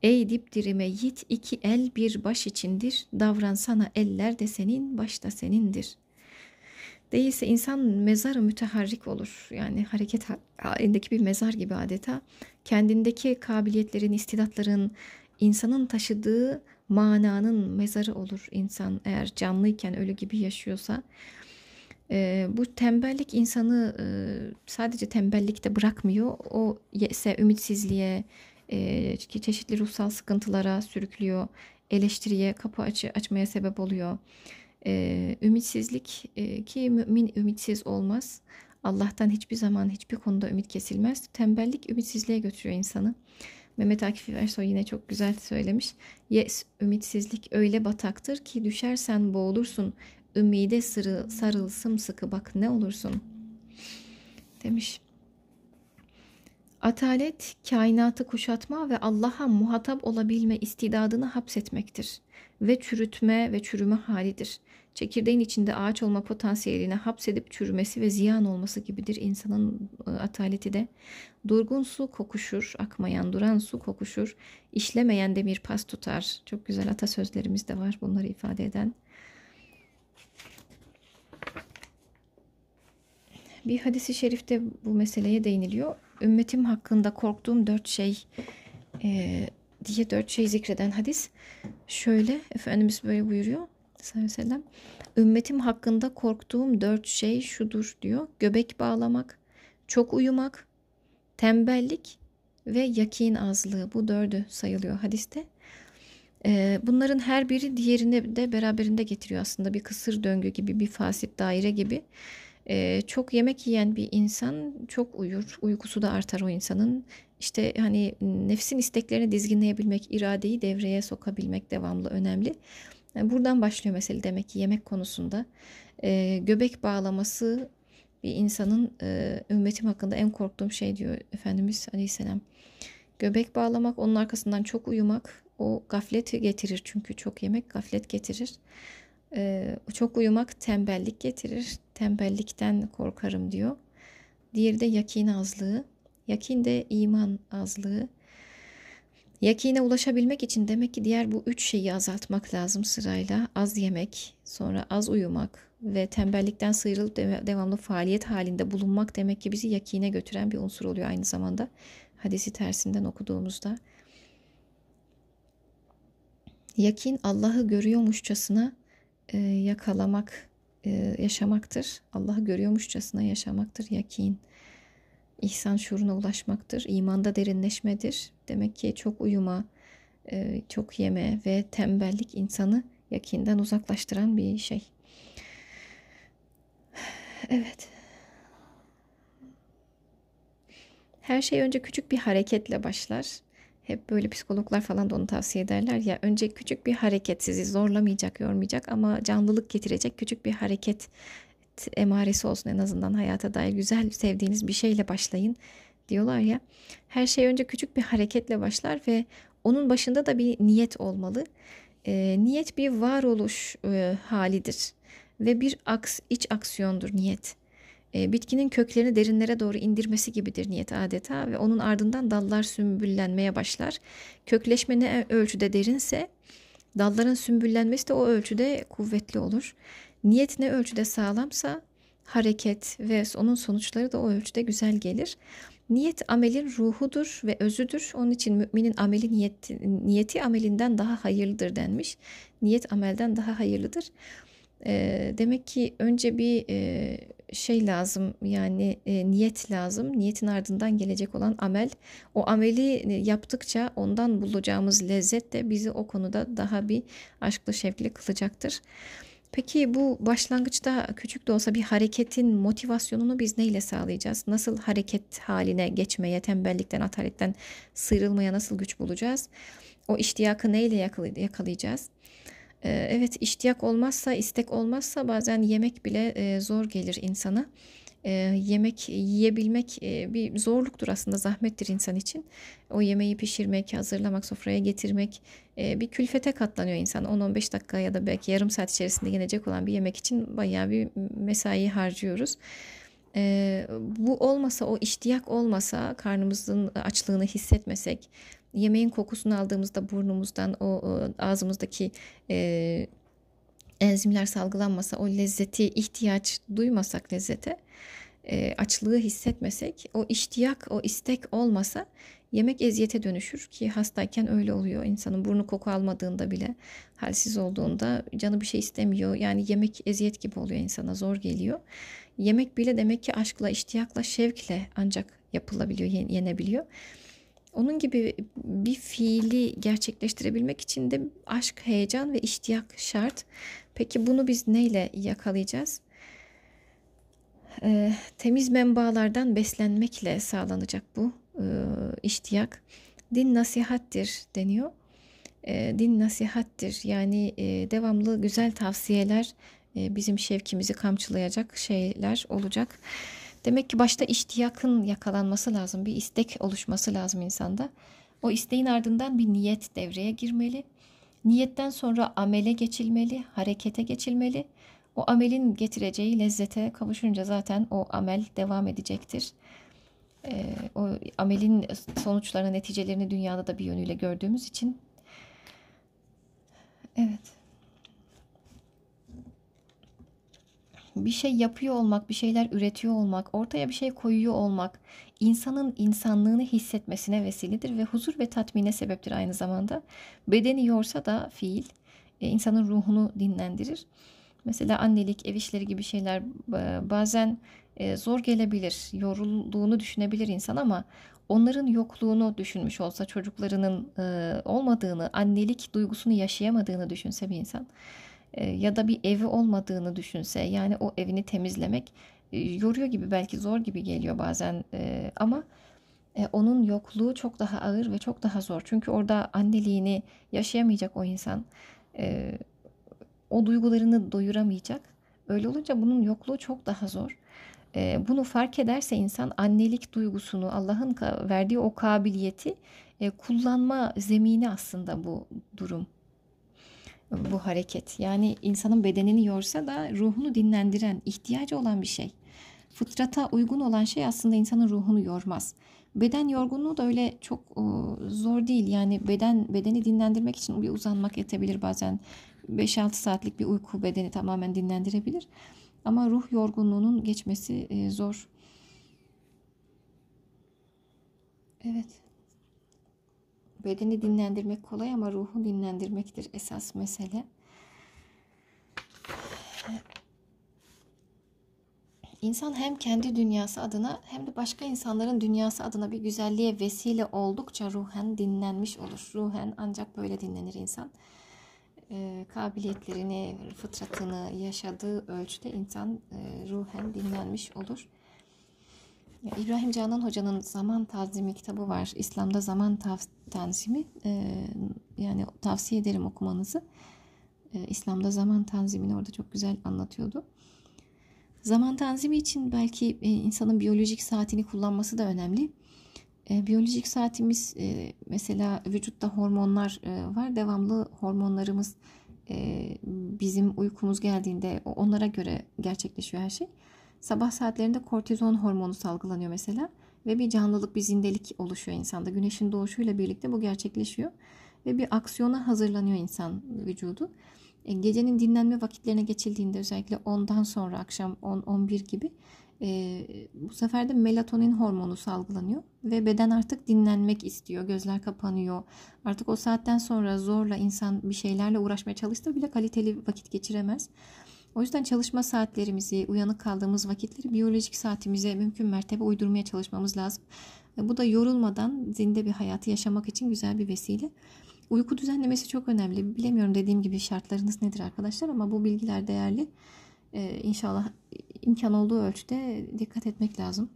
Ey dipdiri meyyit iki el bir baş içindir. Davransana eller de senin baş da senindir. Değilse insan mezarı müteharrik olur. Yani hareket halindeki bir mezar gibi adeta. Kendindeki kabiliyetlerin, istidatların, insanın taşıdığı mananın mezarı olur insan eğer canlıyken ölü gibi yaşıyorsa. E, bu tembellik insanı e, sadece tembellikte bırakmıyor. O ise ümitsizliğe, e, çeşitli ruhsal sıkıntılara sürüklüyor. Eleştiriye kapı açı, açmaya sebep oluyor. E, ümitsizlik e, ki mümin ümitsiz olmaz. Allah'tan hiçbir zaman hiçbir konuda ümit kesilmez. Tembellik ümitsizliğe götürüyor insanı. Mehmet Akif Ersoy yine çok güzel söylemiş. Yes, ümitsizlik öyle bataktır ki düşersen boğulursun. Ümide sarıl, sarıl sımsıkı bak ne olursun demiş. Atalet, kainatı kuşatma ve Allah'a muhatap olabilme istidadını hapsetmektir. Ve çürütme ve çürüme halidir. Çekirdeğin içinde ağaç olma potansiyeline hapsedip çürümesi ve ziyan olması gibidir insanın e, ataleti de. Durgun su kokuşur, akmayan duran su kokuşur, işlemeyen demir pas tutar. Çok güzel atasözlerimiz de var bunları ifade eden. Bir hadisi şerifte bu meseleye değiniliyor. Ümmetim hakkında korktuğum dört şey e, diye dört şey zikreden hadis şöyle Efendimiz böyle buyuruyor sallallahu aleyhi ve sellem. Ümmetim hakkında korktuğum dört şey şudur diyor. Göbek bağlamak, çok uyumak, tembellik ve yakin azlığı. Bu dördü sayılıyor hadiste. Ee, bunların her biri diğerini de beraberinde getiriyor aslında. Bir kısır döngü gibi, bir fasit daire gibi. Ee, çok yemek yiyen bir insan çok uyur. Uykusu da artar o insanın. İşte hani nefsin isteklerini dizginleyebilmek, iradeyi devreye sokabilmek devamlı önemli. Yani buradan başlıyor mesele demek ki yemek konusunda. Ee, göbek bağlaması bir insanın e, ümmetim hakkında en korktuğum şey diyor Efendimiz Aleyhisselam. Göbek bağlamak, onun arkasından çok uyumak, o gaflet getirir çünkü çok yemek gaflet getirir. Ee, çok uyumak tembellik getirir. Tembellikten korkarım diyor. Diğeri de yakin azlığı. Yakin de iman azlığı. Yakine ulaşabilmek için demek ki diğer bu üç şeyi azaltmak lazım sırayla. Az yemek, sonra az uyumak ve tembellikten sıyrılıp devamlı faaliyet halinde bulunmak demek ki bizi yakine götüren bir unsur oluyor aynı zamanda. Hadisi tersinden okuduğumuzda. Yakin Allah'ı görüyormuşçasına e, yakalamak, e, yaşamaktır. Allah'ı görüyormuşçasına yaşamaktır yakin. ihsan şuuruna ulaşmaktır. İmanda derinleşmedir. Demek ki çok uyuma, e, çok yeme ve tembellik insanı yakinden uzaklaştıran bir şey. Evet. Her şey önce küçük bir hareketle başlar. Hep böyle psikologlar falan da onu tavsiye ederler ya. Önce küçük bir hareket sizi zorlamayacak, yormayacak ama canlılık getirecek küçük bir hareket emaresi olsun en azından hayata dair güzel sevdiğiniz bir şeyle başlayın diyorlar ya. Her şey önce küçük bir hareketle başlar ve onun başında da bir niyet olmalı. E, niyet bir varoluş e, halidir ve bir aks, iç aksiyondur niyet. E, bitkinin köklerini derinlere doğru indirmesi gibidir niyet adeta ve onun ardından dallar sümbüllenmeye başlar. Kökleşme ne ölçüde derinse dalların sümbüllenmesi de o ölçüde kuvvetli olur. Niyet ne ölçüde sağlamsa hareket ve onun sonuçları da o ölçüde güzel gelir. Niyet amelin ruhudur ve özüdür. Onun için müminin ameli niyeti, niyeti amelinden daha hayırlıdır denmiş. Niyet amelden daha hayırlıdır. E, demek ki önce bir e, şey lazım yani e, niyet lazım. Niyetin ardından gelecek olan amel. O ameli yaptıkça ondan bulacağımız lezzet de bizi o konuda daha bir aşklı şevkli kılacaktır. Peki bu başlangıçta küçük de olsa bir hareketin motivasyonunu biz neyle sağlayacağız? Nasıl hareket haline geçmeye, tembellikten, ataletten sıyrılmaya nasıl güç bulacağız? O iştiyakı neyle yakalayacağız? Ee, evet iştiyak olmazsa, istek olmazsa bazen yemek bile e, zor gelir insana. Ee, yemek yiyebilmek e, bir zorluktur aslında, zahmettir insan için. O yemeği pişirmek, hazırlamak, sofraya getirmek e, bir külfete katlanıyor insan. 10-15 dakika ya da belki yarım saat içerisinde yenecek olan bir yemek için bayağı bir mesai harcıyoruz. Ee, bu olmasa, o iştiyak olmasa, karnımızın açlığını hissetmesek, yemeğin kokusunu aldığımızda burnumuzdan o, ağzımızdaki e, enzimler salgılanmasa o lezzeti ihtiyaç duymasak lezzete e, açlığı hissetmesek o iştiyak o istek olmasa yemek eziyete dönüşür ki hastayken öyle oluyor. İnsanın burnu koku almadığında bile halsiz olduğunda canı bir şey istemiyor. Yani yemek eziyet gibi oluyor insana zor geliyor. Yemek bile demek ki aşkla iştiyakla şevkle ancak yapılabiliyor yenebiliyor onun gibi bir fiili gerçekleştirebilmek için de aşk, heyecan ve iştiyak şart. Peki bunu biz neyle yakalayacağız? Ee, temiz menbaalardan beslenmekle sağlanacak bu e, iştiyak. Din nasihattir deniyor. E, din nasihattir yani e, devamlı güzel tavsiyeler e, bizim şevkimizi kamçılayacak şeyler olacak. Demek ki başta iştiyakın yakalanması lazım. Bir istek oluşması lazım insanda. O isteğin ardından bir niyet devreye girmeli. Niyetten sonra amele geçilmeli, harekete geçilmeli. O amelin getireceği lezzete kavuşunca zaten o amel devam edecektir. Ee, o amelin sonuçlarını, neticelerini dünyada da bir yönüyle gördüğümüz için. Evet. Bir şey yapıyor olmak, bir şeyler üretiyor olmak, ortaya bir şey koyuyor olmak insanın insanlığını hissetmesine vesiledir ve huzur ve tatmine sebeptir aynı zamanda. Bedeni yorsa da fiil e, insanın ruhunu dinlendirir. Mesela annelik, ev işleri gibi şeyler e, bazen e, zor gelebilir, yorulduğunu düşünebilir insan ama onların yokluğunu düşünmüş olsa, çocuklarının olmadığını, annelik duygusunu yaşayamadığını düşünse bir insan e, ya da bir evi olmadığını düşünse yani o evini temizlemek e, yoruyor gibi belki zor gibi geliyor bazen e, ama onun yokluğu çok daha ağır ve çok daha zor. Çünkü orada anneliğini yaşayamayacak o insan. O duygularını doyuramayacak. Öyle olunca bunun yokluğu çok daha zor. Bunu fark ederse insan annelik duygusunu, Allah'ın verdiği o kabiliyeti kullanma zemini aslında bu durum bu hareket. Yani insanın bedenini yorsa da ruhunu dinlendiren, ihtiyacı olan bir şey. Fıtrata uygun olan şey aslında insanın ruhunu yormaz. Beden yorgunluğu da öyle çok zor değil. Yani beden bedeni dinlendirmek için bir uzanmak yetebilir bazen. 5-6 saatlik bir uyku bedeni tamamen dinlendirebilir. Ama ruh yorgunluğunun geçmesi e, zor. Evet. Bedeni dinlendirmek kolay ama ruhu dinlendirmektir esas mesele. İnsan hem kendi dünyası adına hem de başka insanların dünyası adına bir güzelliğe vesile oldukça ruhen dinlenmiş olur. Ruhen ancak böyle dinlenir insan. E, kabiliyetlerini, fıtratını yaşadığı ölçüde insan e, ruhen dinlenmiş olur. İbrahim Canan Hoca'nın Zaman Tanzimi kitabı var. İslam'da Zaman Tanzimi. E, yani tavsiye ederim okumanızı. E, İslam'da Zaman Tanzimini orada çok güzel anlatıyordu. Zaman tanzimi için belki e, insanın biyolojik saatini kullanması da önemli. E, biyolojik saatimiz e, mesela vücutta hormonlar var. Devamlı hormonlarımız bizim uykumuz geldiğinde onlara göre gerçekleşiyor her şey. Sabah saatlerinde kortizon hormonu salgılanıyor mesela ve bir canlılık, bir zindelik oluşuyor insanda. Güneşin doğuşuyla birlikte bu gerçekleşiyor ve bir aksiyona hazırlanıyor insan vücudu. E, gecenin dinlenme vakitlerine geçildiğinde özellikle ondan sonra akşam 10-11 gibi e, bu sefer de melatonin hormonu salgılanıyor ve beden artık dinlenmek istiyor. Gözler kapanıyor. Artık o saatten sonra zorla insan bir şeylerle uğraşmaya çalışsa bile kaliteli vakit geçiremez. O yüzden çalışma saatlerimizi, uyanık kaldığımız vakitleri biyolojik saatimize mümkün mertebe uydurmaya çalışmamız lazım. Bu da yorulmadan zinde bir hayatı yaşamak için güzel bir vesile. Uyku düzenlemesi çok önemli. Bilemiyorum dediğim gibi şartlarınız nedir arkadaşlar ama bu bilgiler değerli. Ee, inşallah imkan olduğu ölçüde dikkat etmek lazım.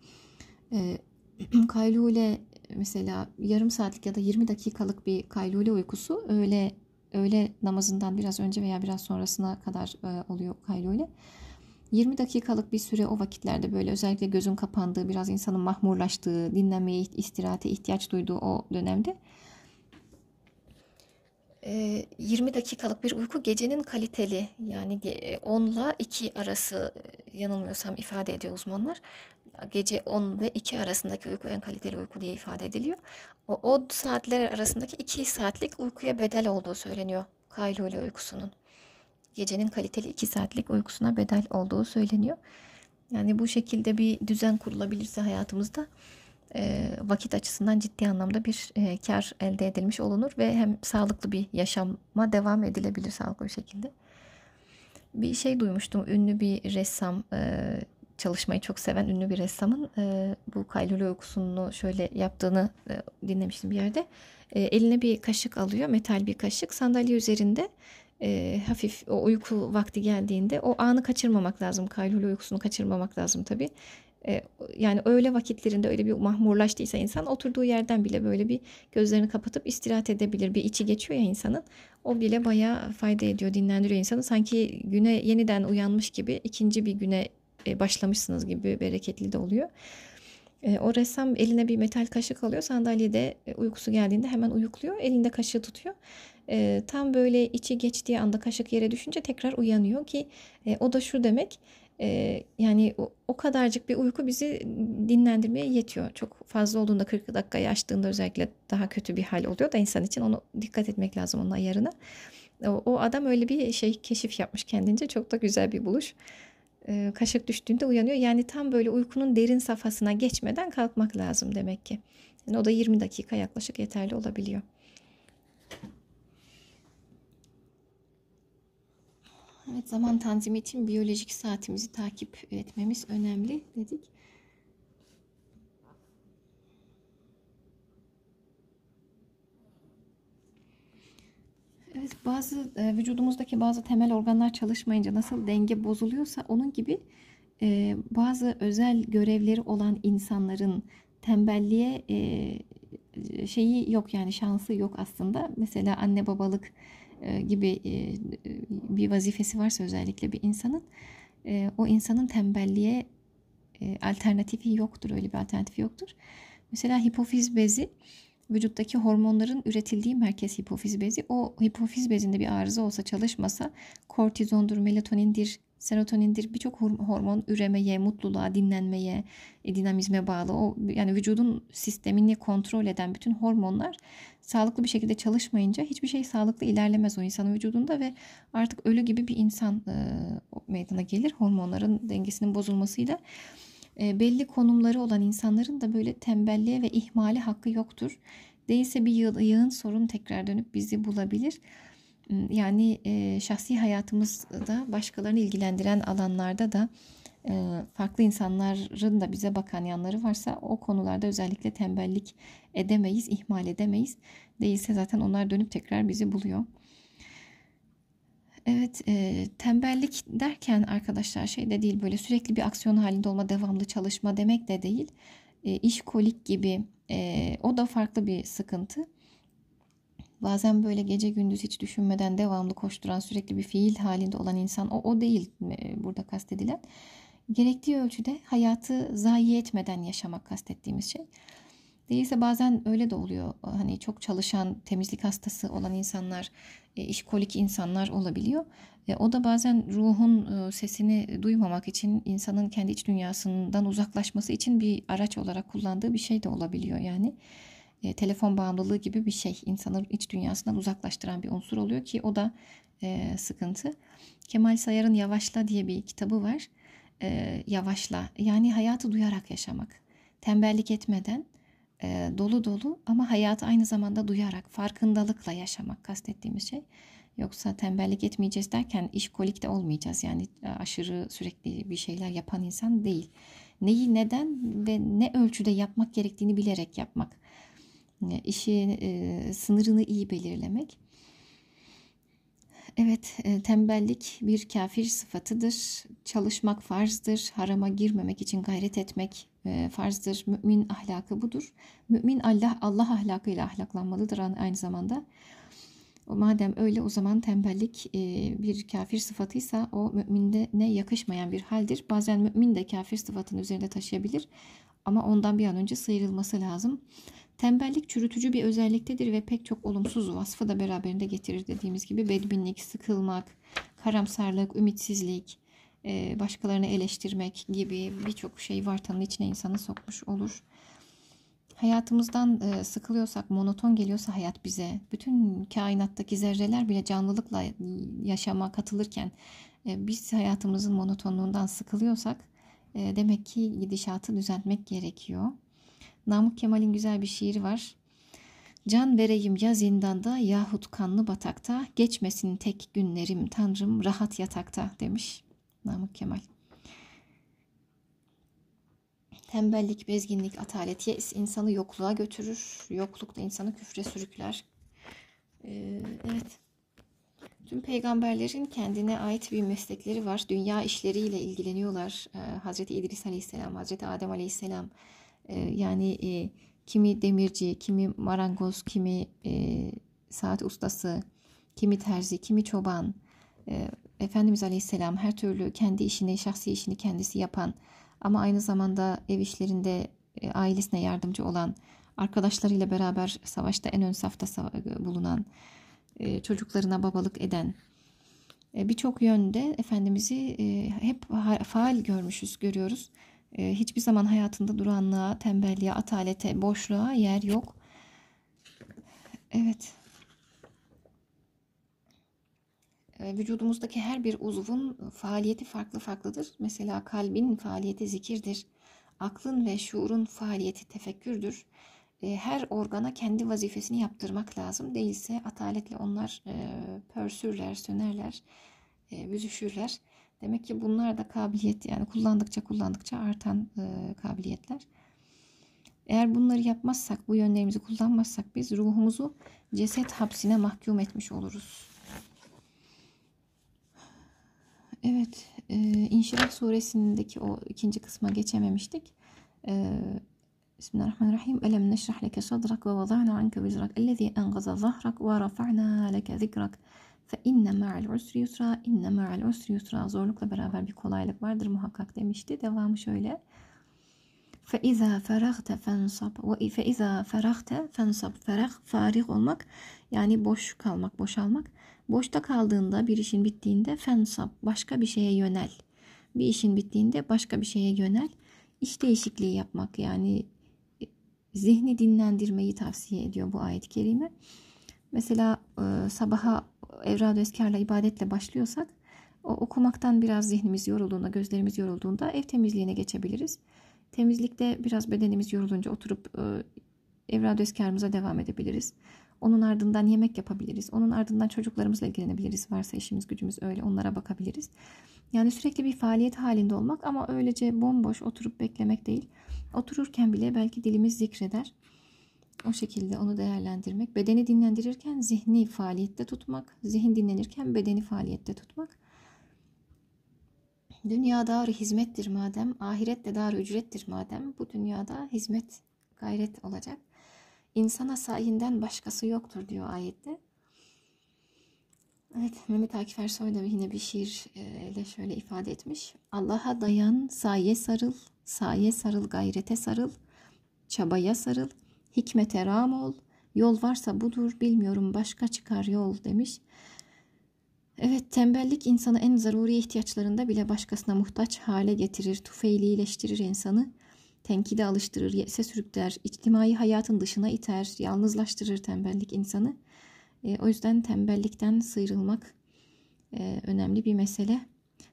Ee, kaylule mesela yarım saatlik ya da 20 dakikalık bir kaylule uykusu öğle öğle namazından biraz önce veya biraz sonrasına kadar e, oluyor kaylule. 20 dakikalık bir süre o vakitlerde böyle özellikle gözün kapandığı, biraz insanın mahmurlaştığı, dinlenmeye, istirahate ihtiyaç duyduğu o dönemde 20 dakikalık bir uyku gecenin kaliteli yani 10 ile 2 arası yanılmıyorsam ifade ediyor uzmanlar. Gece 10 ve 2 arasındaki uyku en kaliteli uyku diye ifade ediliyor. O, o saatler arasındaki 2 saatlik uykuya bedel olduğu söyleniyor kaylule uykusunun. Gecenin kaliteli 2 saatlik uykusuna bedel olduğu söyleniyor. Yani bu şekilde bir düzen kurulabilirse hayatımızda vakit açısından ciddi anlamda bir e, kar elde edilmiş olunur ve hem sağlıklı bir yaşama devam edilebilir sağlıklı bir şekilde. Bir şey duymuştum ünlü bir ressam e, çalışmayı çok seven ünlü bir ressamın e, bu kaylule uykusunu şöyle yaptığını e, dinlemiştim bir yerde. E, eline bir kaşık alıyor metal bir kaşık sandalye üzerinde e, hafif o uyku vakti geldiğinde o anı kaçırmamak lazım. Kaylule uykusunu kaçırmamak lazım tabii. Yani öyle vakitlerinde öyle bir mahmurlaştıysa insan oturduğu yerden bile böyle bir gözlerini kapatıp istirahat edebilir. Bir içi geçiyor ya insanın. O bile bayağı fayda ediyor, dinlendiriyor insanı. Sanki güne yeniden uyanmış gibi ikinci bir güne başlamışsınız gibi bereketli de oluyor. O ressam eline bir metal kaşık alıyor. Sandalyede uykusu geldiğinde hemen uyukluyor. Elinde kaşığı tutuyor. tam böyle içi geçtiği anda kaşık yere düşünce tekrar uyanıyor ki o da şu demek ee, yani o, o kadarcık bir uyku bizi dinlendirmeye yetiyor. Çok fazla olduğunda 40 dakika açtığında özellikle daha kötü bir hal oluyor da insan için onu dikkat etmek lazım onun ayarına. O, o adam öyle bir şey keşif yapmış kendince. Çok da güzel bir buluş. Ee, kaşık düştüğünde uyanıyor. Yani tam böyle uykunun derin safhasına geçmeden kalkmak lazım demek ki. Yani o da 20 dakika yaklaşık yeterli olabiliyor. Evet zaman tanzimi için biyolojik saatimizi takip etmemiz önemli dedik. Evet bazı e, vücudumuzdaki bazı temel organlar çalışmayınca nasıl denge bozuluyorsa onun gibi e, bazı özel görevleri olan insanların tembelliğe e, şeyi yok yani şansı yok aslında. Mesela anne babalık gibi e, bir vazifesi varsa özellikle bir insanın e, o insanın tembelliğe alternatifi yoktur. Öyle bir alternatifi yoktur. Mesela hipofiz bezi vücuttaki hormonların üretildiği merkez hipofiz bezi. O hipofiz bezinde bir arıza olsa çalışmasa kortizondur, melatonindir, serotonindir birçok hormon üremeye, mutluluğa, dinlenmeye, dinamizme bağlı. O yani vücudun sistemini kontrol eden bütün hormonlar sağlıklı bir şekilde çalışmayınca hiçbir şey sağlıklı ilerlemez o insanın vücudunda ve artık ölü gibi bir insan e, meydana gelir hormonların dengesinin bozulmasıyla. E, belli konumları olan insanların da böyle tembelliğe ve ihmale hakkı yoktur. Değilse bir yığın sorun tekrar dönüp bizi bulabilir. Yani e, şahsi hayatımızda başkalarını ilgilendiren alanlarda da e, farklı insanların da bize bakan yanları varsa o konularda özellikle tembellik edemeyiz, ihmal edemeyiz. Değilse zaten onlar dönüp tekrar bizi buluyor. Evet, e, tembellik derken arkadaşlar şey de değil böyle sürekli bir aksiyon halinde olma, devamlı çalışma demek de değil. E, işkolik gibi e, o da farklı bir sıkıntı. Bazen böyle gece gündüz hiç düşünmeden devamlı koşturan sürekli bir fiil halinde olan insan o, o değil e, burada kastedilen. Gerektiği ölçüde hayatı zayi etmeden yaşamak kastettiğimiz şey. Değilse bazen öyle de oluyor. Hani çok çalışan, temizlik hastası olan insanlar, e, işkolik insanlar olabiliyor. E, o da bazen ruhun e, sesini duymamak için insanın kendi iç dünyasından uzaklaşması için bir araç olarak kullandığı bir şey de olabiliyor yani. Telefon bağımlılığı gibi bir şey. insanın iç dünyasından uzaklaştıran bir unsur oluyor ki o da sıkıntı. Kemal Sayar'ın Yavaşla diye bir kitabı var. yavaşla yani hayatı duyarak yaşamak. Tembellik etmeden e, dolu dolu ama hayatı aynı zamanda duyarak, farkındalıkla yaşamak kastettiğimiz şey. Yoksa tembellik etmeyeceğiz derken işkolik de olmayacağız. Yani e, aşırı sürekli bir şeyler yapan insan değil. Neyi neden ve ne ölçüde yapmak gerektiğini bilerek yapmak. E, işi e, sınırını iyi belirlemek. Evet, e, tembellik bir kafir sıfatıdır. Çalışmak farzdır. Harama girmemek için gayret etmek e, farzdır. Mümin ahlakı budur. Mümin Allah Allah ahlakıyla ahlaklanmalıdır aynı zamanda. Madem öyle o zaman tembellik bir kafir sıfatıysa o müminde ne yakışmayan bir haldir. Bazen mümin de kafir sıfatını üzerinde taşıyabilir ama ondan bir an önce sıyrılması lazım. Tembellik çürütücü bir özelliktedir ve pek çok olumsuz vasfı da beraberinde getirir dediğimiz gibi bedbinlik, sıkılmak, karamsarlık, ümitsizlik, e, başkalarını eleştirmek gibi birçok şey vartanın içine insanı sokmuş olur. Hayatımızdan e, sıkılıyorsak, monoton geliyorsa hayat bize, bütün kainattaki zerreler bile canlılıkla yaşama katılırken e, biz hayatımızın monotonluğundan sıkılıyorsak demek ki gidişatı düzeltmek gerekiyor. Namık Kemal'in güzel bir şiiri var. Can vereyim ya zindanda yahut kanlı batakta, geçmesin tek günlerim tanrım rahat yatakta demiş. Namık Kemal. Tembellik, bezginlik, atalet, yes insanı yokluğa götürür. Yokluk da insanı küfre sürükler. Ee, evet. Tüm peygamberlerin kendine ait bir meslekleri var. Dünya işleriyle ilgileniyorlar. Ee, Hazreti İdris Aleyhisselam, Hazreti Adem Aleyhisselam. Ee, yani e, kimi demirci, kimi marangoz, kimi e, saat ustası, kimi terzi, kimi çoban. E, Efendimiz Aleyhisselam her türlü kendi işini, şahsi işini kendisi yapan ama aynı zamanda ev işlerinde ailesine yardımcı olan, arkadaşlarıyla beraber savaşta en ön safta bulunan, çocuklarına babalık eden, birçok yönde Efendimiz'i hep faal görmüşüz, görüyoruz. Hiçbir zaman hayatında duranlığa, tembelliğe, atalete, boşluğa yer yok. Evet. Ee, vücudumuzdaki her bir uzvun faaliyeti farklı farklıdır. Mesela kalbin faaliyeti zikirdir. Aklın ve şuurun faaliyeti tefekkürdür. Ee, her organa kendi vazifesini yaptırmak lazım. Değilse ataletle onlar e, pörsürler, sönerler, e, büzüşürler. Demek ki bunlar da kabiliyet yani kullandıkça kullandıkça artan e, kabiliyetler. Eğer bunları yapmazsak, bu yönlerimizi kullanmazsak biz ruhumuzu ceset hapsine mahkum etmiş oluruz. Evet, e, İnşirah suresindeki o ikinci kısma geçememiştik. E, Bismillahirrahmanirrahim. Elem neşrah leke sadrak ve vada'na anke vizrak ellezî engaza zahrak ve rafa'na leke zikrak fe inne ma'al usri yusra inne ma'al usri yusra zorlukla beraber bir kolaylık vardır muhakkak demişti. Devamı şöyle. Fe izâ feragte fensab ve fe izâ feragte fensab ferag farig olmak yani boş kalmak, boşalmak. Boşta kaldığında bir işin bittiğinde fensap başka bir şeye yönel. Bir işin bittiğinde başka bir şeye yönel. İş değişikliği yapmak yani e, zihni dinlendirmeyi tavsiye ediyor bu ayet-i kerime. Mesela e, sabaha evrad eskarla ibadetle başlıyorsak o okumaktan biraz zihnimiz yorulduğunda, gözlerimiz yorulduğunda ev temizliğine geçebiliriz. Temizlikte biraz bedenimiz yorulunca oturup e, evrad eskarımıza devam edebiliriz. Onun ardından yemek yapabiliriz. Onun ardından çocuklarımızla ilgilenebiliriz. Varsa işimiz gücümüz öyle onlara bakabiliriz. Yani sürekli bir faaliyet halinde olmak ama öylece bomboş oturup beklemek değil. Otururken bile belki dilimiz zikreder. O şekilde onu değerlendirmek. Bedeni dinlendirirken zihni faaliyette tutmak. Zihin dinlenirken bedeni faaliyette tutmak. Dünya dar hizmettir madem, ahiret de dar ücrettir madem. Bu dünyada hizmet, gayret olacak. İnsana sahinden başkası yoktur diyor ayette. Evet, Mehmet Akif Ersoy da yine bir şiirle şöyle ifade etmiş. Allah'a dayan, saye sarıl, saye sarıl, gayrete sarıl, çabaya sarıl, hikmete ram ol, yol varsa budur, bilmiyorum başka çıkar yol demiş. Evet, tembellik insanı en zaruri ihtiyaçlarında bile başkasına muhtaç hale getirir, tufeylileştirir insanı, tenkide alıştırır, yese sürükler, içtimai hayatın dışına iter, yalnızlaştırır tembellik insanı. E, o yüzden tembellikten sıyrılmak e, önemli bir mesele.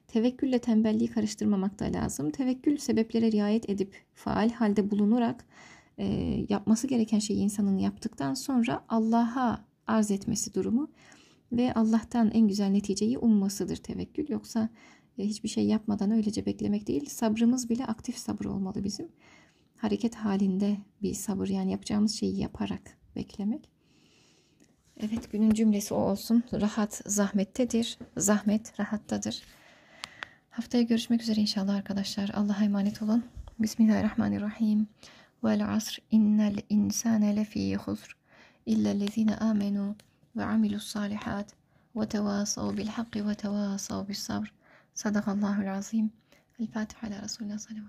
Tevekkülle tembelliği karıştırmamak da lazım. Tevekkül sebeplere riayet edip faal halde bulunarak e, yapması gereken şeyi insanın yaptıktan sonra Allah'a arz etmesi durumu ve Allah'tan en güzel neticeyi ummasıdır tevekkül. Yoksa e, hiçbir şey yapmadan öylece beklemek değil. Sabrımız bile aktif sabır olmalı bizim. Hareket halinde bir sabır yani yapacağımız şeyi yaparak beklemek. Evet günün cümlesi o olsun. Rahat zahmettedir. Zahmet rahattadır. Haftaya görüşmek üzere inşallah arkadaşlar. Allah'a emanet olun. Bismillahirrahmanirrahim. والعصر إن الإنسان لفي خسر إلا الذين آمنوا وعملوا الصالحات وتواصوا بالحق وتواصوا بالصبر. صدق الله العظيم. الفاتحة على رسول الله صلى الله عليه وسلم.